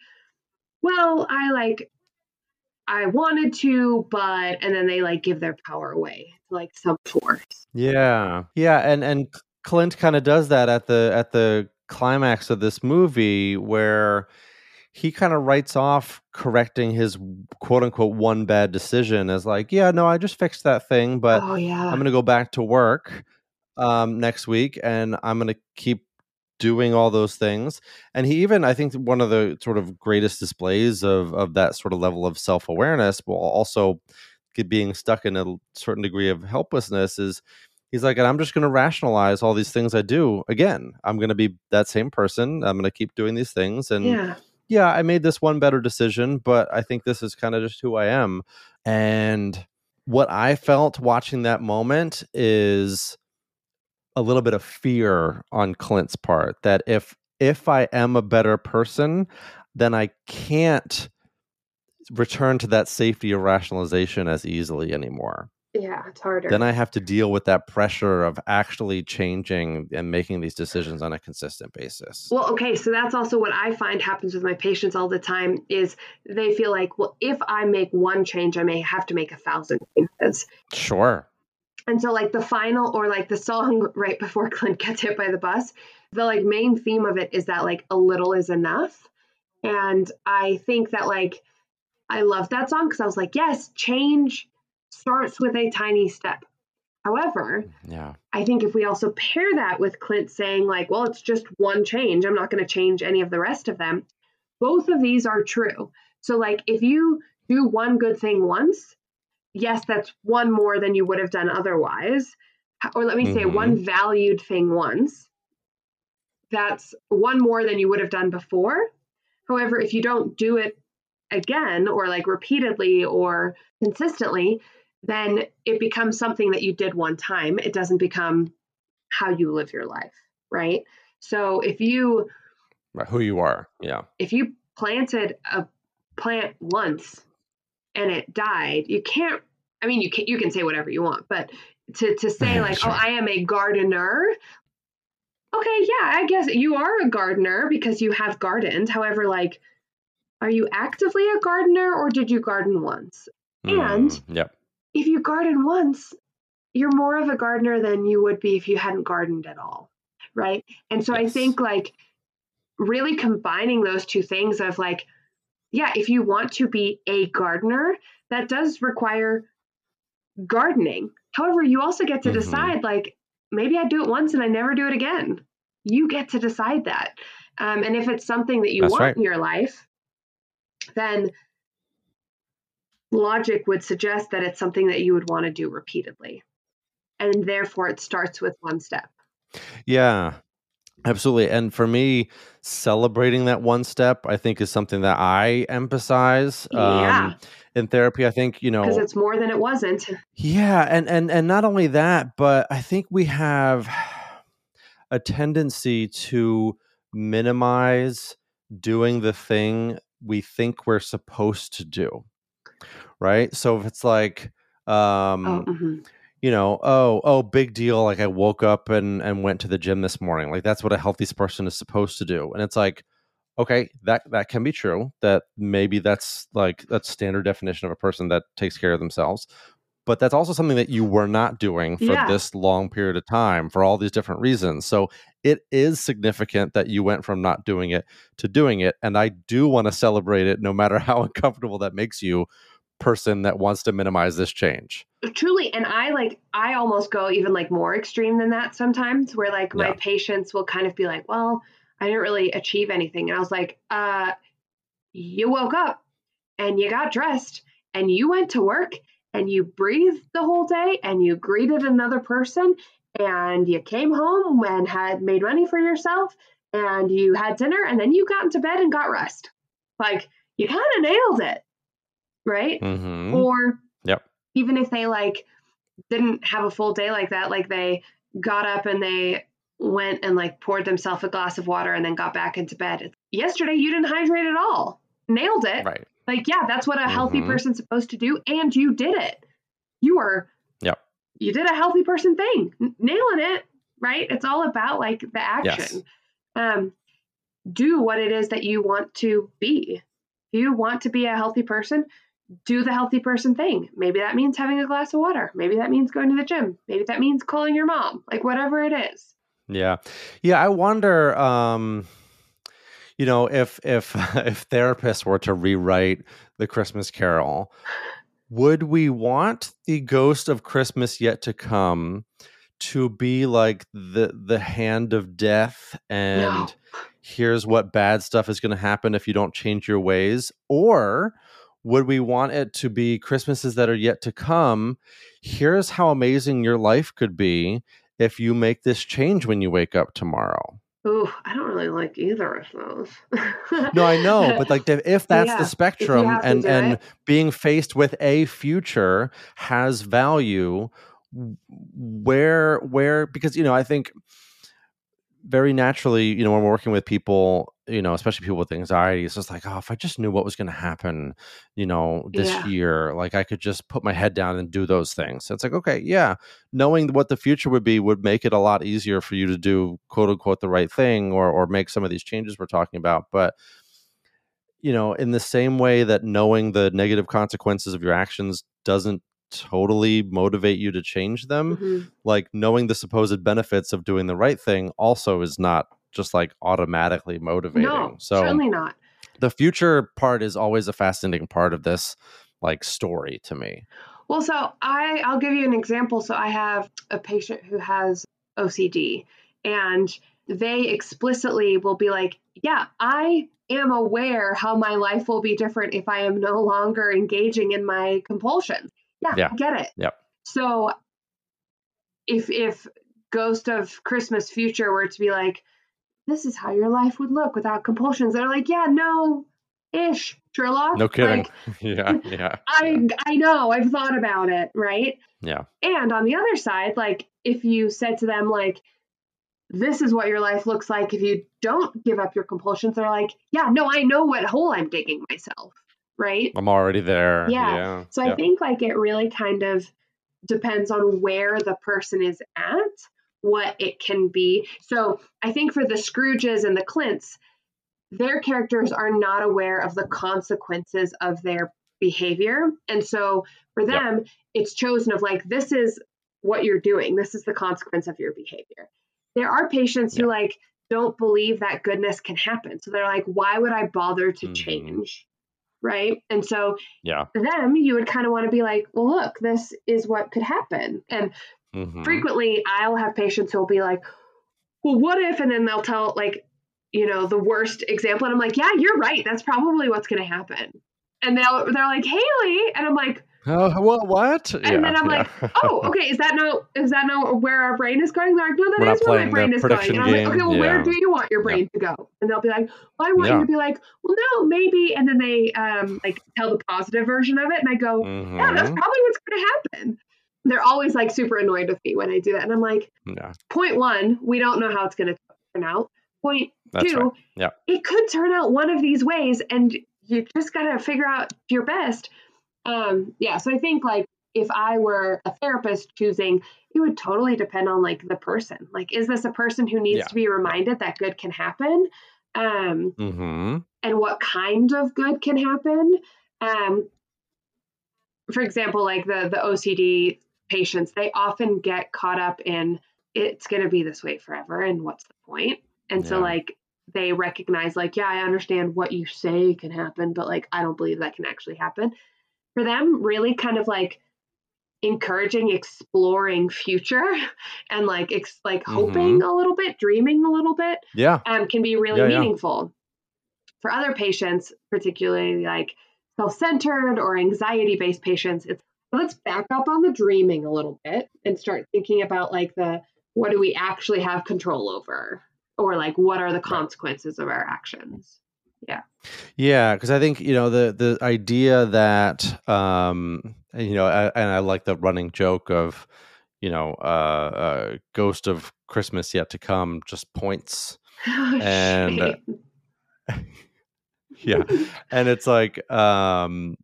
well, I like I wanted to, but and then they like give their power away to like some force. Yeah. Yeah, and and Clint kind of does that at the at the climax of this movie where he kind of writes off correcting his quote unquote one bad decision as like, yeah, no, I just fixed that thing, but oh, yeah. I'm going to go back to work um, next week and I'm going to keep doing all those things. And he even, I think, one of the sort of greatest displays of of that sort of level of self awareness, while also being stuck in a certain degree of helplessness, is he's like, and I'm just going to rationalize all these things I do again. I'm going to be that same person. I'm going to keep doing these things, and yeah. yeah, I made this one better decision, but I think this is kind of just who I am. And what I felt watching that moment is a little bit of fear on Clint's part that if if I am a better person, then I can't return to that safety of rationalization as easily anymore. Yeah, it's harder. Then I have to deal with that pressure of actually changing and making these decisions on a consistent basis. Well, okay, so that's also what I find happens with my patients all the time is they feel like, well, if I make one change, I may have to make a thousand changes. Sure. And so like the final or like the song right before Clint gets hit by the bus, the like main theme of it is that like a little is enough. And I think that like I love that song because I was like, yes, change starts with a tiny step. However, yeah. I think if we also pair that with Clint saying, like, well, it's just one change, I'm not going to change any of the rest of them, both of these are true. So, like, if you do one good thing once, yes, that's one more than you would have done otherwise. Or let me mm-hmm. say, one valued thing once. That's one more than you would have done before. However, if you don't do it again or like repeatedly or consistently, then it becomes something that you did one time. It doesn't become how you live your life, right? So if you who you are, yeah. If you planted a plant once and it died, you can't. I mean, you can you can say whatever you want, but to to say like, sure. oh, I am a gardener. Okay, yeah, I guess you are a gardener because you have gardened. However, like, are you actively a gardener or did you garden once? Mm, and yep. if you garden once, you're more of a gardener than you would be if you hadn't gardened at all, right? And so yes. I think like really combining those two things of like yeah, if you want to be a gardener, that does require gardening. However, you also get to mm-hmm. decide like maybe I do it once and I never do it again. You get to decide that. Um, and if it's something that you That's want right. in your life, then logic would suggest that it's something that you would want to do repeatedly. And therefore, it starts with one step. Yeah. Absolutely. And for me, celebrating that one step, I think, is something that I emphasize. Yeah. Um, in therapy, I think, you know, because it's more than it wasn't. Yeah. And, and, and not only that, but I think we have a tendency to minimize doing the thing we think we're supposed to do. Right. So if it's like, um, oh, mm-hmm you know, oh, oh, big deal. Like I woke up and and went to the gym this morning. Like that's what a healthy person is supposed to do. And it's like, okay, that that can be true. That maybe that's like that's standard definition of a person that takes care of themselves. But that's also something that you were not doing for yeah. this long period of time for all these different reasons. So it is significant that you went from not doing it to doing it. And I do want to celebrate it no matter how uncomfortable that makes you person that wants to minimize this change. Truly, and I like I almost go even like more extreme than that sometimes where like my patients will kind of be like, "Well, I didn't really achieve anything." And I was like, "Uh you woke up and you got dressed and you went to work and you breathed the whole day and you greeted another person and you came home and had made money for yourself and you had dinner and then you got into bed and got rest. Like you kind of nailed it right? Mm-hmm. Or yep. even if they like didn't have a full day like that, like they got up and they went and like poured themselves a glass of water and then got back into bed. Yesterday you didn't hydrate at all. Nailed it. Right. Like yeah, that's what a mm-hmm. healthy person's supposed to do and you did it. You were Yep. You did a healthy person thing. N- nailing it, right? It's all about like the action. Yes. Um do what it is that you want to be. If you want to be a healthy person, do the healthy person thing. Maybe that means having a glass of water. Maybe that means going to the gym. Maybe that means calling your mom. Like whatever it is. Yeah. Yeah, I wonder um you know if if if therapists were to rewrite the Christmas carol, would we want the ghost of Christmas yet to come to be like the the hand of death and no. here's what bad stuff is going to happen if you don't change your ways or would we want it to be Christmases that are yet to come? Here's how amazing your life could be if you make this change when you wake up tomorrow. Ooh, I don't really like either of those. no, I know, but like if that's yeah, the spectrum and and it. being faced with a future has value where where because you know, I think very naturally, you know, when we're working with people, you know, especially people with anxiety, it's just like, oh, if I just knew what was going to happen, you know, this yeah. year, like I could just put my head down and do those things. So it's like, okay, yeah, knowing what the future would be would make it a lot easier for you to do quote unquote the right thing or or make some of these changes we're talking about. But you know, in the same way that knowing the negative consequences of your actions doesn't totally motivate you to change them mm-hmm. like knowing the supposed benefits of doing the right thing also is not just like automatically motivating no, so certainly not the future part is always a fascinating part of this like story to me well so i i'll give you an example so i have a patient who has ocd and they explicitly will be like yeah i am aware how my life will be different if i am no longer engaging in my compulsions yeah, yeah. I get it. Yep. So if if Ghost of Christmas Future were to be like, this is how your life would look without compulsions, they're like, yeah, no, ish, Sherlock. No kidding. Like, yeah, yeah. I I know. I've thought about it. Right. Yeah. And on the other side, like if you said to them like, this is what your life looks like if you don't give up your compulsions, they're like, yeah, no, I know what hole I'm digging myself right? I'm already there. Yeah. yeah. So I think like it really kind of depends on where the person is at, what it can be. So I think for the Scrooges and the Clints, their characters are not aware of the consequences of their behavior. And so for them, yep. it's chosen of like, this is what you're doing, this is the consequence of your behavior. There are patients yep. who like don't believe that goodness can happen. So they're like, why would I bother to mm-hmm. change? right? And so yeah. for them, you would kind of want to be like, well, look, this is what could happen. And mm-hmm. frequently I'll have patients who'll be like, well, what if? And then they'll tell like, you know, the worst example. And I'm like, yeah, you're right. That's probably what's going to happen. And they'll, they're like, Haley. And I'm like, uh, what? What? And yeah, then I'm yeah. like, oh, okay. Is that no? Is that no? Where our brain is going? They're like, no, that We're is where my brain is going. And I'm like, okay, well, yeah. where do you want your brain to go? And they'll be like, well, I want you to be like, well, no, maybe. And then they um like tell the positive version of it, and I go, mm-hmm. yeah, that's mm-hmm. probably what's going to happen. They're always like super annoyed with me when I do that, and I'm like, yeah. point one, we don't know how it's going to turn out. Point that's two, right. yeah, it could turn out one of these ways, and you just got to figure out your best um, yeah, so I think like if I were a therapist choosing, it would totally depend on like the person. Like, is this a person who needs yeah. to be reminded that good can happen? Um, mm-hmm. and what kind of good can happen? Um, for example, like the the OCD patients, they often get caught up in it's going to be this way forever, and what's the point? And yeah. so, like, they recognize, like, yeah, I understand what you say can happen, but like, I don't believe that can actually happen. For them, really, kind of like encouraging exploring future and like ex- like mm-hmm. hoping a little bit dreaming a little bit yeah um, can be really yeah, meaningful yeah. for other patients particularly like self-centered or anxiety-based patients it's let's back up on the dreaming a little bit and start thinking about like the what do we actually have control over? Or like what are the consequences of our actions? Yeah. Yeah because i think you know the the idea that um you know I, and i like the running joke of you know uh, uh ghost of christmas yet to come just points oh, and uh, yeah and it's like um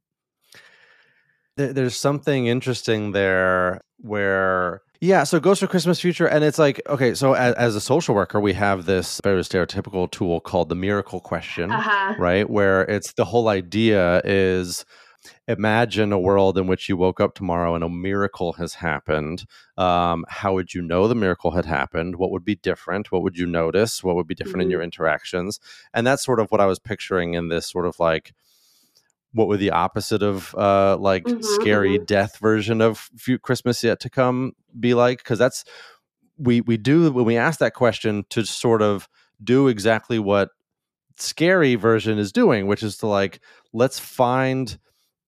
there's something interesting there where yeah, so Ghost of Christmas Future, and it's like okay, so as, as, a social worker, we have this very stereotypical tool called the miracle question, uh-huh. right? Where it's the whole idea is imagine a world in which you woke up tomorrow and a miracle has happened. Um, how would you know the miracle had happened? What would be different? What would you notice? What would be different mm-hmm. in your interactions? And that's sort of what I was picturing in this sort of like what would the opposite of uh like mm-hmm, scary mm-hmm. death version of Christmas yet to come be like? Because that's we we do when we ask that question to sort of do exactly what scary version is doing, which is to like let's find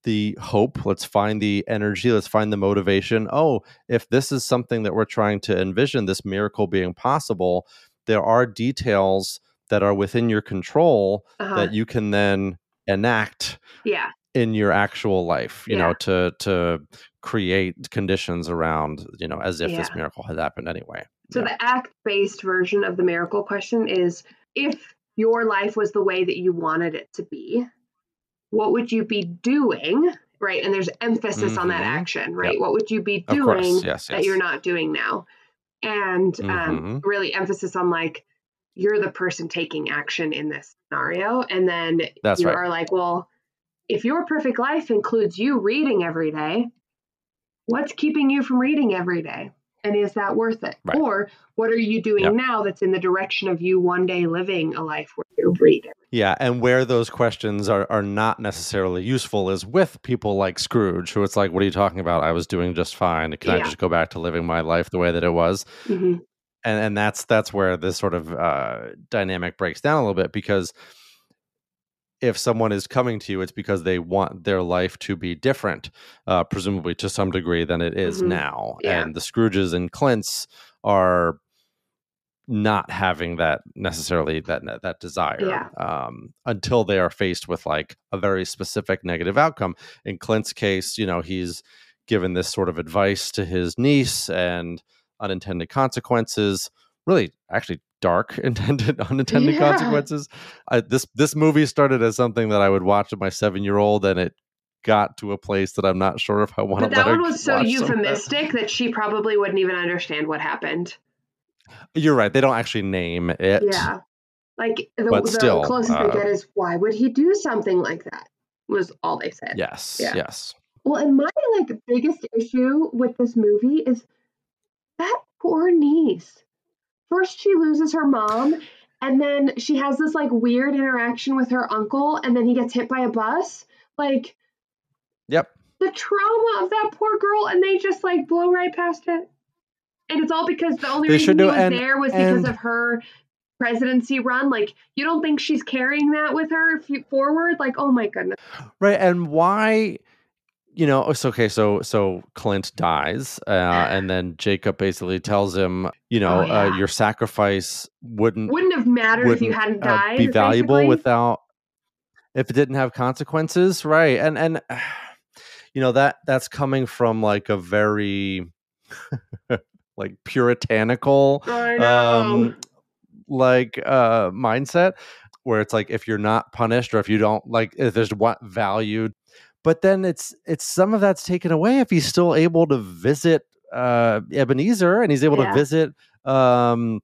the hope, let's find the energy, let's find the motivation. Oh, if this is something that we're trying to envision, this miracle being possible, there are details that are within your control uh-huh. that you can then enact yeah in your actual life you yeah. know to to create conditions around you know as if yeah. this miracle had happened anyway so the act based version of the miracle question is if your life was the way that you wanted it to be what would you be doing right and there's emphasis mm-hmm. on that mm-hmm. action right yep. what would you be doing yes, yes. that you're not doing now and um, mm-hmm. um, really emphasis on like you're the person taking action in this scenario. And then That's you right. are like, well, if your perfect life includes you reading every day, what's keeping you from reading every day? And is that worth it? Right. Or what are you doing yep. now that's in the direction of you one day living a life where you read Yeah, and where those questions are, are not necessarily useful is with people like Scrooge, who it's like, what are you talking about? I was doing just fine. Can yeah. I just go back to living my life the way that it was? Mm-hmm and and that's that's where this sort of uh, dynamic breaks down a little bit because if someone is coming to you, it's because they want their life to be different, uh, presumably to some degree than it is mm-hmm. now. Yeah. And the Scrooges and Clints are not having that necessarily that that desire yeah. um, until they are faced with like a very specific negative outcome. In Clint's case, you know, he's given this sort of advice to his niece and unintended consequences really actually dark intended unintended yeah. consequences. I, this this movie started as something that i would watch with my seven year old and it got to a place that i'm not sure if i want to that one was so euphemistic that she probably wouldn't even understand what happened. You're right they don't actually name it. Yeah. Like the, but the still, closest uh, they get is why would he do something like that? was all they said. Yes yeah. yes. Well and my like biggest issue with this movie is that poor niece. First, she loses her mom, and then she has this like weird interaction with her uncle, and then he gets hit by a bus. Like, yep. The trauma of that poor girl, and they just like blow right past it. And it's all because the only they reason he was and, there was because of her presidency run. Like, you don't think she's carrying that with her forward? Like, oh my goodness. Right. And why? You know, it's okay. So, so Clint dies, uh, and then Jacob basically tells him, you know, oh, uh, yeah. uh, your sacrifice wouldn't wouldn't have mattered wouldn't, if you hadn't died. Uh, be valuable basically. without if it didn't have consequences, right? And and you know that that's coming from like a very like puritanical, um, like uh mindset where it's like if you're not punished or if you don't like if there's what value but then it's it's some of that's taken away if he's still able to visit uh Ebenezer and he's able yeah. to visit um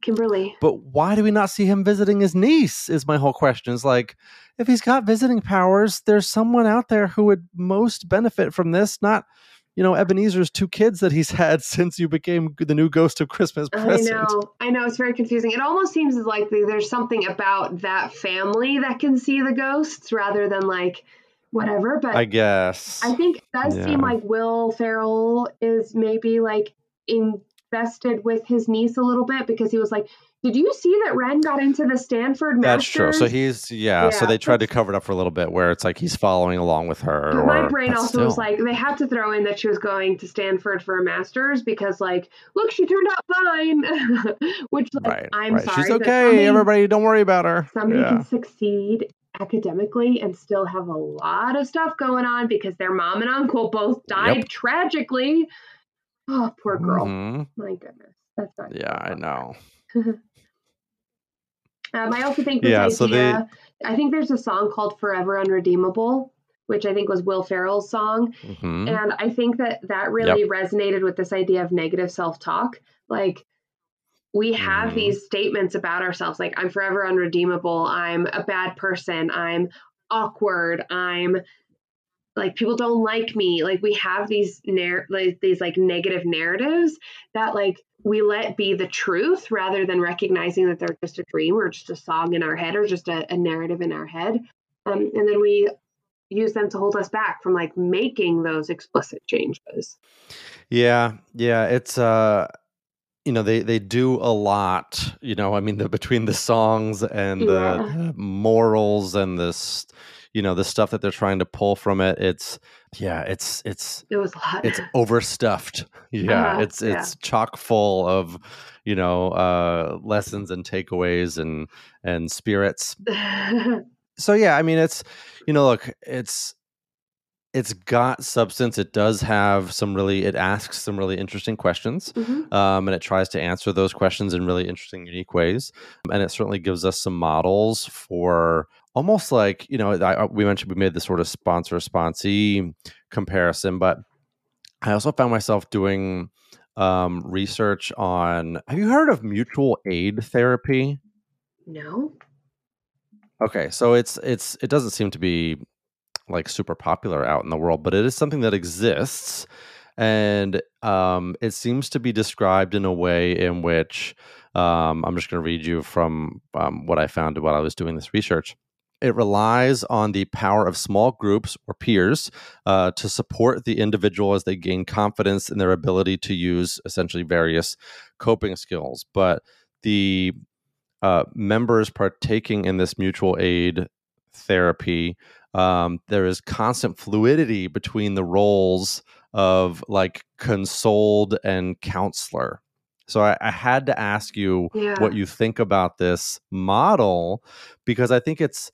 Kimberly. But why do we not see him visiting his niece? Is my whole question. Is like, if he's got visiting powers, there's someone out there who would most benefit from this, not you know Ebenezer's two kids that he's had since you became the new ghost of Christmas present. I know, I know, it's very confusing. It almost seems like there's something about that family that can see the ghosts rather than like whatever. But I guess I think it does yeah. seem like Will Ferrell is maybe like invested with his niece a little bit because he was like, did you see that Wren got into the Stanford Masters? That's true. So he's yeah, yeah. So they tried to cover it up for a little bit, where it's like he's following along with her. Or, my brain also still. was like they had to throw in that she was going to Stanford for a Masters because like look, she turned out fine. Which like right, I'm right. sorry, she's okay. Everybody, don't worry about her. Somebody yeah. can succeed academically and still have a lot of stuff going on because their mom and uncle both died yep. tragically. Oh, poor girl. Mm-hmm. My goodness, that's not. Yeah, I know. Um, I also think yeah, idea, so they, I think there's a song called "Forever Unredeemable," which I think was Will Ferrell's song, mm-hmm. and I think that that really yep. resonated with this idea of negative self-talk. Like we have mm-hmm. these statements about ourselves, like "I'm forever unredeemable," "I'm a bad person," "I'm awkward," "I'm like people don't like me." Like we have these like, these like negative narratives that like we let be the truth rather than recognizing that they're just a dream or just a song in our head or just a, a narrative in our head. Um, and then we use them to hold us back from like making those explicit changes. Yeah, yeah, it's uh you know they they do a lot you know i mean the between the songs and yeah. the, the morals and this you know the stuff that they're trying to pull from it it's yeah it's it's it was a lot it's overstuffed yeah uh, it's it's yeah. chock full of you know uh lessons and takeaways and and spirits so yeah i mean it's you know look it's it's got substance. It does have some really it asks some really interesting questions mm-hmm. um, and it tries to answer those questions in really interesting unique ways. And it certainly gives us some models for almost like you know I, we mentioned we made this sort of sponsor sponsee comparison but i also found myself doing um, research on have you heard of mutual aid therapy? No. Okay so it's it's it doesn't seem to be like super popular out in the world but it is something that exists and um, it seems to be described in a way in which um, i'm just going to read you from um, what i found while i was doing this research it relies on the power of small groups or peers uh, to support the individual as they gain confidence in their ability to use essentially various coping skills. But the uh, members partaking in this mutual aid therapy, um, there is constant fluidity between the roles of like consoled and counselor. So I, I had to ask you yeah. what you think about this model because I think it's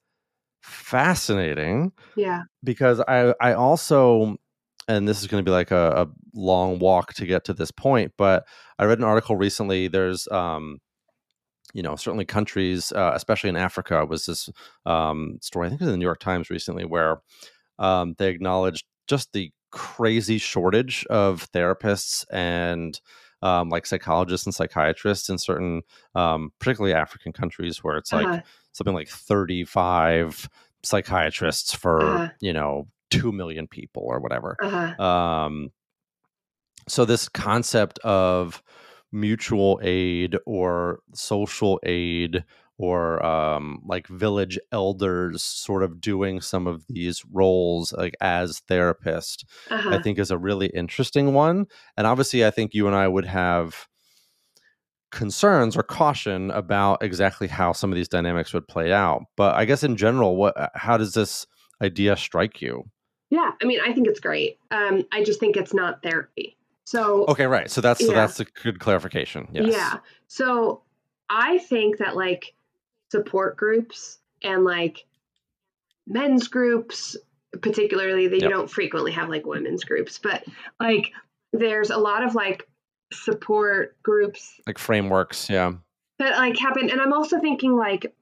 fascinating. Yeah. Because I I also and this is going to be like a, a, long walk to get to this point, but I read an article recently. There's um you know certainly countries uh, especially in africa was this um, story i think it was in the new york times recently where um, they acknowledged just the crazy shortage of therapists and um, like psychologists and psychiatrists in certain um, particularly african countries where it's like uh-huh something like 35 psychiatrists for uh-huh. you know 2 million people or whatever uh-huh. um, so this concept of mutual aid or social aid or um, like village elders sort of doing some of these roles like as therapist uh-huh. i think is a really interesting one and obviously i think you and i would have concerns or caution about exactly how some of these dynamics would play out. But I guess in general, what uh, how does this idea strike you? Yeah, I mean, I think it's great. Um, I just think it's not therapy. So okay, right. So that's yeah. so that's a good clarification. Yes. Yeah. So I think that like support groups and like men's groups, particularly that yep. you don't frequently have like women's groups, but like there's a lot of like support groups like frameworks yeah that like happen and i'm also thinking like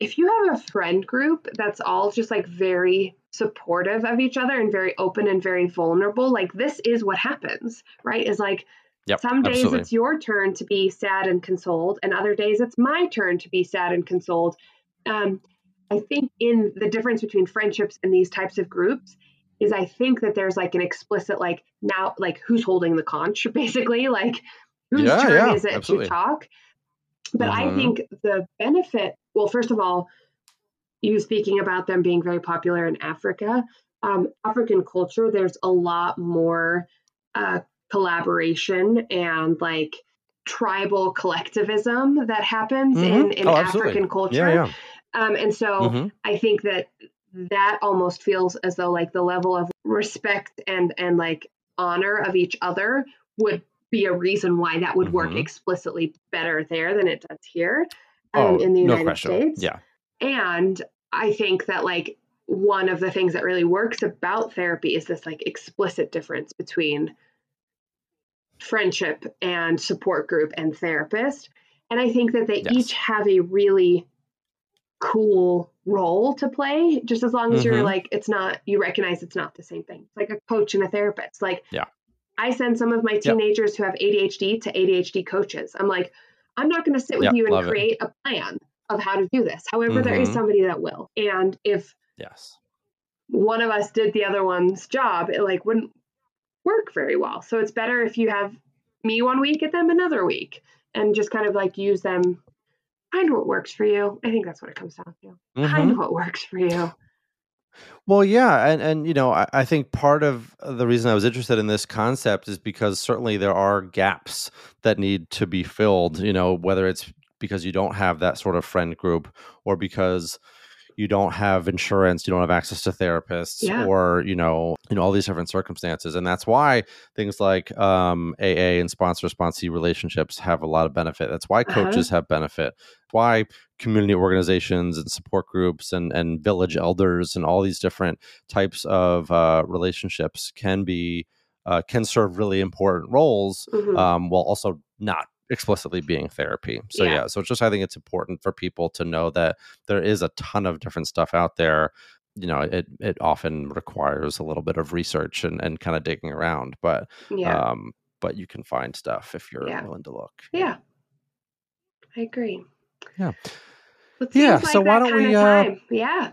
if you have a friend group that's all just like very supportive of each other and very open and very vulnerable, like this is what happens, right? Is like Yep, Some days absolutely. it's your turn to be sad and consoled, and other days it's my turn to be sad and consoled. Um, I think in the difference between friendships and these types of groups is I think that there's like an explicit like now like who's holding the conch basically like whose yeah, turn yeah, is it absolutely. to talk. But mm-hmm. I think the benefit well first of all you speaking about them being very popular in Africa um, African culture there's a lot more uh, collaboration and like tribal collectivism that happens mm-hmm. in, in oh, African culture. Yeah, yeah. Um, and so mm-hmm. I think that that almost feels as though like the level of respect and and like honor of each other would be a reason why that would mm-hmm. work explicitly better there than it does here um, oh, in the United no States. Yeah. And I think that like one of the things that really works about therapy is this like explicit difference between friendship and support group and therapist. And I think that they yes. each have a really cool role to play, just as long as mm-hmm. you're like, it's not, you recognize it's not the same thing. It's like a coach and a therapist. Like, yeah. I send some of my teenagers yep. who have ADHD to ADHD coaches. I'm like, I'm not going to sit with yep, you and create it. a plan of how to do this. However, mm-hmm. there is mm-hmm. somebody that will. And if yes, one of us did the other one's job, it like wouldn't work very well. So it's better if you have me one week at them another week and just kind of like use them find what works for you. I think that's what it comes down to. Mm-hmm. Find what works for you. Well, yeah, and and you know, I, I, think part of the reason I was interested in this concept is because certainly there are gaps that need to be filled. You know, whether it's because you don't have that sort of friend group, or because you don't have insurance, you don't have access to therapists, yeah. or you know, know all these different circumstances, and that's why things like um, AA and sponsor sponsee relationships have a lot of benefit. That's why uh-huh. coaches uh-huh. have benefit. Why community organizations and support groups and and village elders and all these different types of uh, relationships can be uh, can serve really important roles mm-hmm. um, while also not explicitly being therapy. So yeah. yeah, so just I think it's important for people to know that there is a ton of different stuff out there. You know, it it often requires a little bit of research and, and kind of digging around, but yeah. um, but you can find stuff if you're yeah. willing to look. Yeah, I agree. Yeah, yeah. Like so why don't we? Uh, yeah.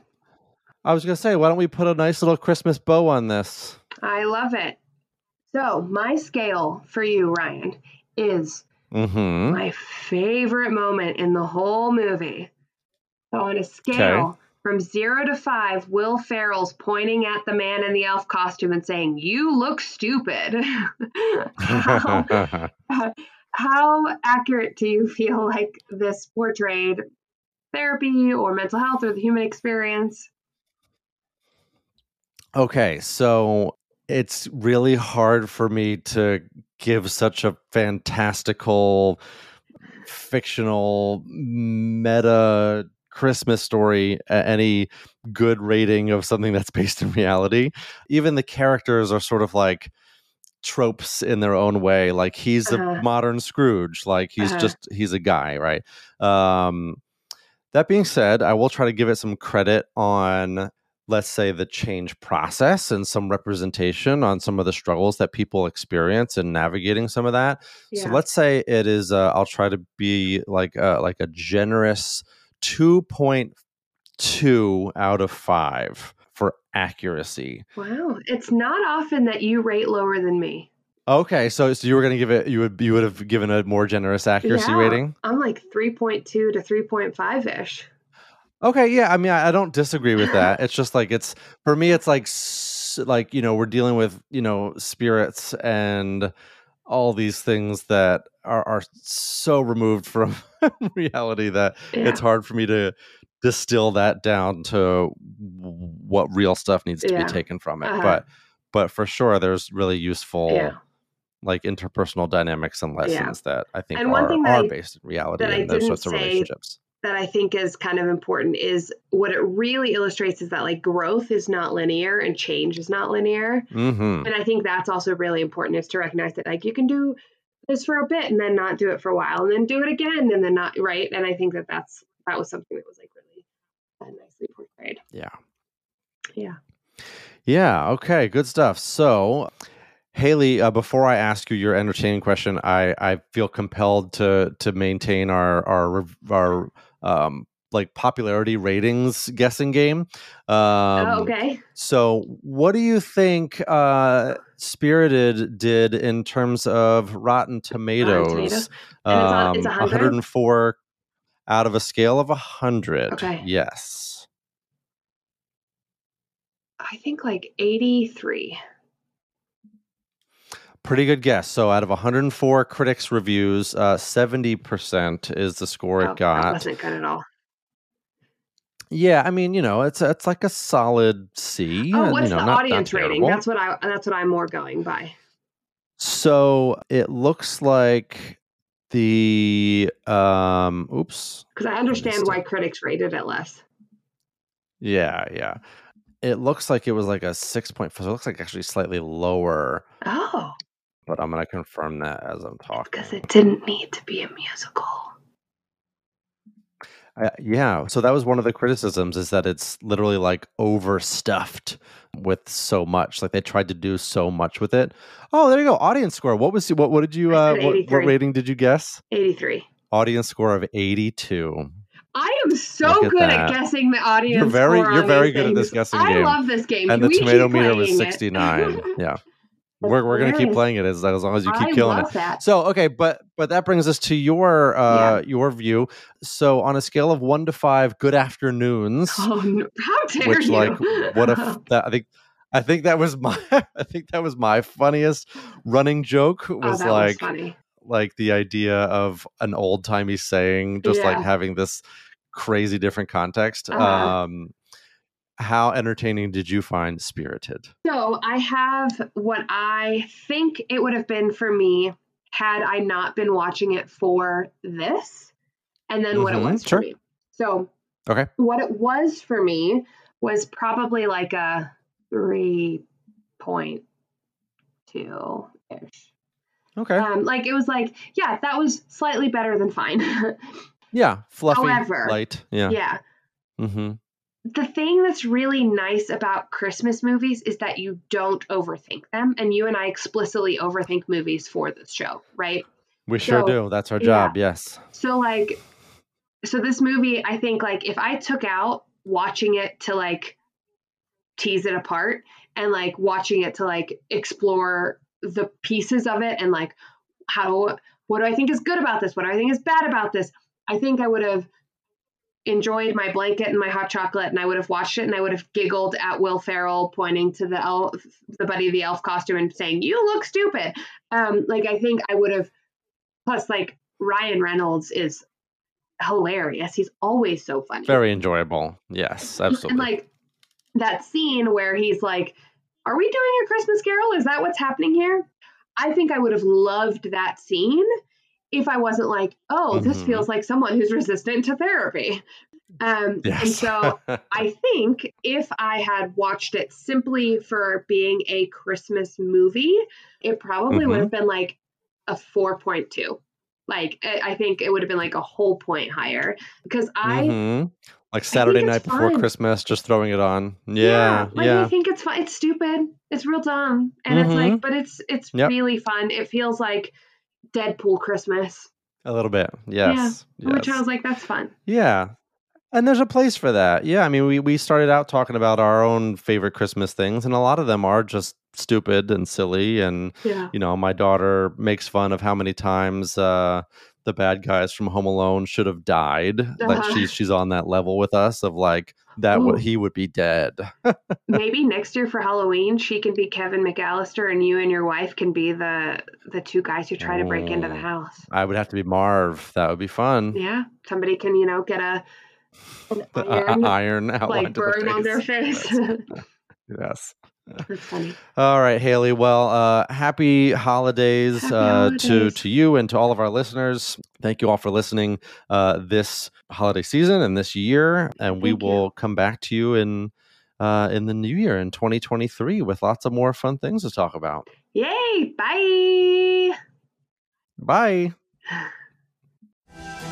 I was gonna say, why don't we put a nice little Christmas bow on this? I love it. So my scale for you, Ryan, is Mm-hmm. My favorite moment in the whole movie. So on a scale okay. from zero to five, Will Ferrell's pointing at the man in the elf costume and saying, "You look stupid." how, how accurate do you feel like this portrayed therapy or mental health or the human experience? Okay, so it's really hard for me to give such a fantastical fictional meta Christmas story any good rating of something that's based in reality. Even the characters are sort of like tropes in their own way. Like he's uh-huh. a modern Scrooge. Like he's uh-huh. just he's a guy, right? Um, that being said, I will try to give it some credit on let's say the change process and some representation on some of the struggles that people experience in navigating some of that. Yeah. so let's say it is uh, i'll try to be like uh, like a generous 2.2 out of 5 for accuracy. Wow. It's not often that you rate lower than me. Okay so so you were going to give it you would you would have given a more generous accuracy yeah, rating? I'm like 3.2 to 3.5 ish Okay, yeah. I mean, I, I don't disagree with that. It's just like it's for me. It's like like you know we're dealing with you know spirits and all these things that are are so removed from reality that yeah. it's hard for me to distill that down to what real stuff needs to yeah. be taken from it. Uh-huh. But but for sure, there's really useful. Yeah like interpersonal dynamics and lessons yeah. that I think and are, are I, based in reality and those sorts of relationships that I think is kind of important is what it really illustrates is that like growth is not linear and change is not linear. Mm-hmm. And I think that's also really important is to recognize that like you can do this for a bit and then not do it for a while and then do it again and then not right. And I think that that's that was something that was like really uh, nicely portrayed. Yeah. Yeah. Yeah. Okay. Good stuff. So, Haley, uh, before I ask you your entertaining question, I, I feel compelled to to maintain our our our um, like popularity ratings guessing game. Oh, um, oh, okay. So, what do you think uh, Spirited did in terms of Rotten Tomatoes? Rotten Tomato. um, 104 out of a scale of 100. Okay. Yes. I think like 83. Pretty good guess. So, out of 104 critics' reviews, uh, 70% is the score oh, it got. That wasn't good at all. Yeah, I mean, you know, it's it's like a solid C. Oh, what's you know, the not, audience not rating? That's what I that's what I'm more going by. So it looks like the um oops. Because I understand why critics rated it less. Yeah, yeah. It looks like it was like a six point four. So it looks like actually slightly lower. Oh. But I'm gonna confirm that as I'm talking. Because it didn't need to be a musical. Uh, yeah, so that was one of the criticisms is that it's literally like overstuffed with so much. Like they tried to do so much with it. Oh, there you go. Audience score. What was what? What did you? Uh, what, what rating did you guess? Eighty-three. Audience score of eighty-two. I am so good at, at, guessing the audience. You're very, you're very good things. at this guessing I game. I love this game. And Can the tomato meter was sixty nine. yeah we're, we're gonna keep playing it as, as long as you keep I killing it. That. So okay, but but that brings us to your uh yeah. your view. So on a scale of one to five, good afternoons. Oh, no. how dare which, you? like, what if that? I think I think that was my I think that was my funniest running joke oh, was oh, like was like the idea of an old timey saying, just yeah. like having this crazy different context. Uh-huh. Um how entertaining did you find Spirited? So I have what I think it would have been for me had I not been watching it for this, and then mm-hmm, what it mm-hmm, was sure. for me. So, okay, what it was for me was probably like a three point two ish. Okay. Um, like it was like, yeah, that was slightly better than fine. yeah, fluffy, However, light. Yeah. Yeah. Mm-hmm the thing that's really nice about Christmas movies is that you don't overthink them. And you and I explicitly overthink movies for this show, right? We so, sure do. That's our job. Yeah. Yes. So, like, so this movie, I think, like, if I took out watching it to like tease it apart and like watching it to like explore the pieces of it and like how, what do I think is good about this? What do I think is bad about this? I think I would have enjoyed my blanket and my hot chocolate and I would have watched it and I would have giggled at Will Ferrell pointing to the elf the buddy the elf costume and saying you look stupid. Um like I think I would have plus like Ryan Reynolds is hilarious. He's always so funny. Very enjoyable. Yes absolutely and like that scene where he's like are we doing a Christmas carol? Is that what's happening here? I think I would have loved that scene if I wasn't like, oh, mm-hmm. this feels like someone who's resistant to therapy. Um, yes. and so I think if I had watched it simply for being a Christmas movie, it probably mm-hmm. would have been like a 4.2. Like, I think it would have been like a whole point higher because I. Mm-hmm. Like Saturday night before Christmas, just throwing it on. Yeah, yeah. Like yeah. I think it's fun. It's stupid. It's real dumb, and it's like, mm-hmm. but it's it's yep. really fun. It feels like Deadpool Christmas. A little bit, yes. Yeah. Yes. Which I was like, that's fun. Yeah. And there's a place for that. Yeah. I mean, we, we started out talking about our own favorite Christmas things, and a lot of them are just stupid and silly. And, yeah. you know, my daughter makes fun of how many times uh, the bad guys from Home Alone should have died. Uh-huh. Like she's she's on that level with us of like that would oh. he would be dead. Maybe next year for Halloween she can be Kevin McCallister and you and your wife can be the the two guys who try to break into the oh. house. I would have to be Marv. That would be fun. Yeah, somebody can you know get a an uh, iron, iron like burn on their face. yes. All right, Haley. Well, uh, happy holidays, happy uh, holidays. to to you and to all of our listeners. Thank you all for listening uh, this holiday season and this year, and Thank we you. will come back to you in uh, in the new year in 2023 with lots of more fun things to talk about. Yay! Bye. Bye.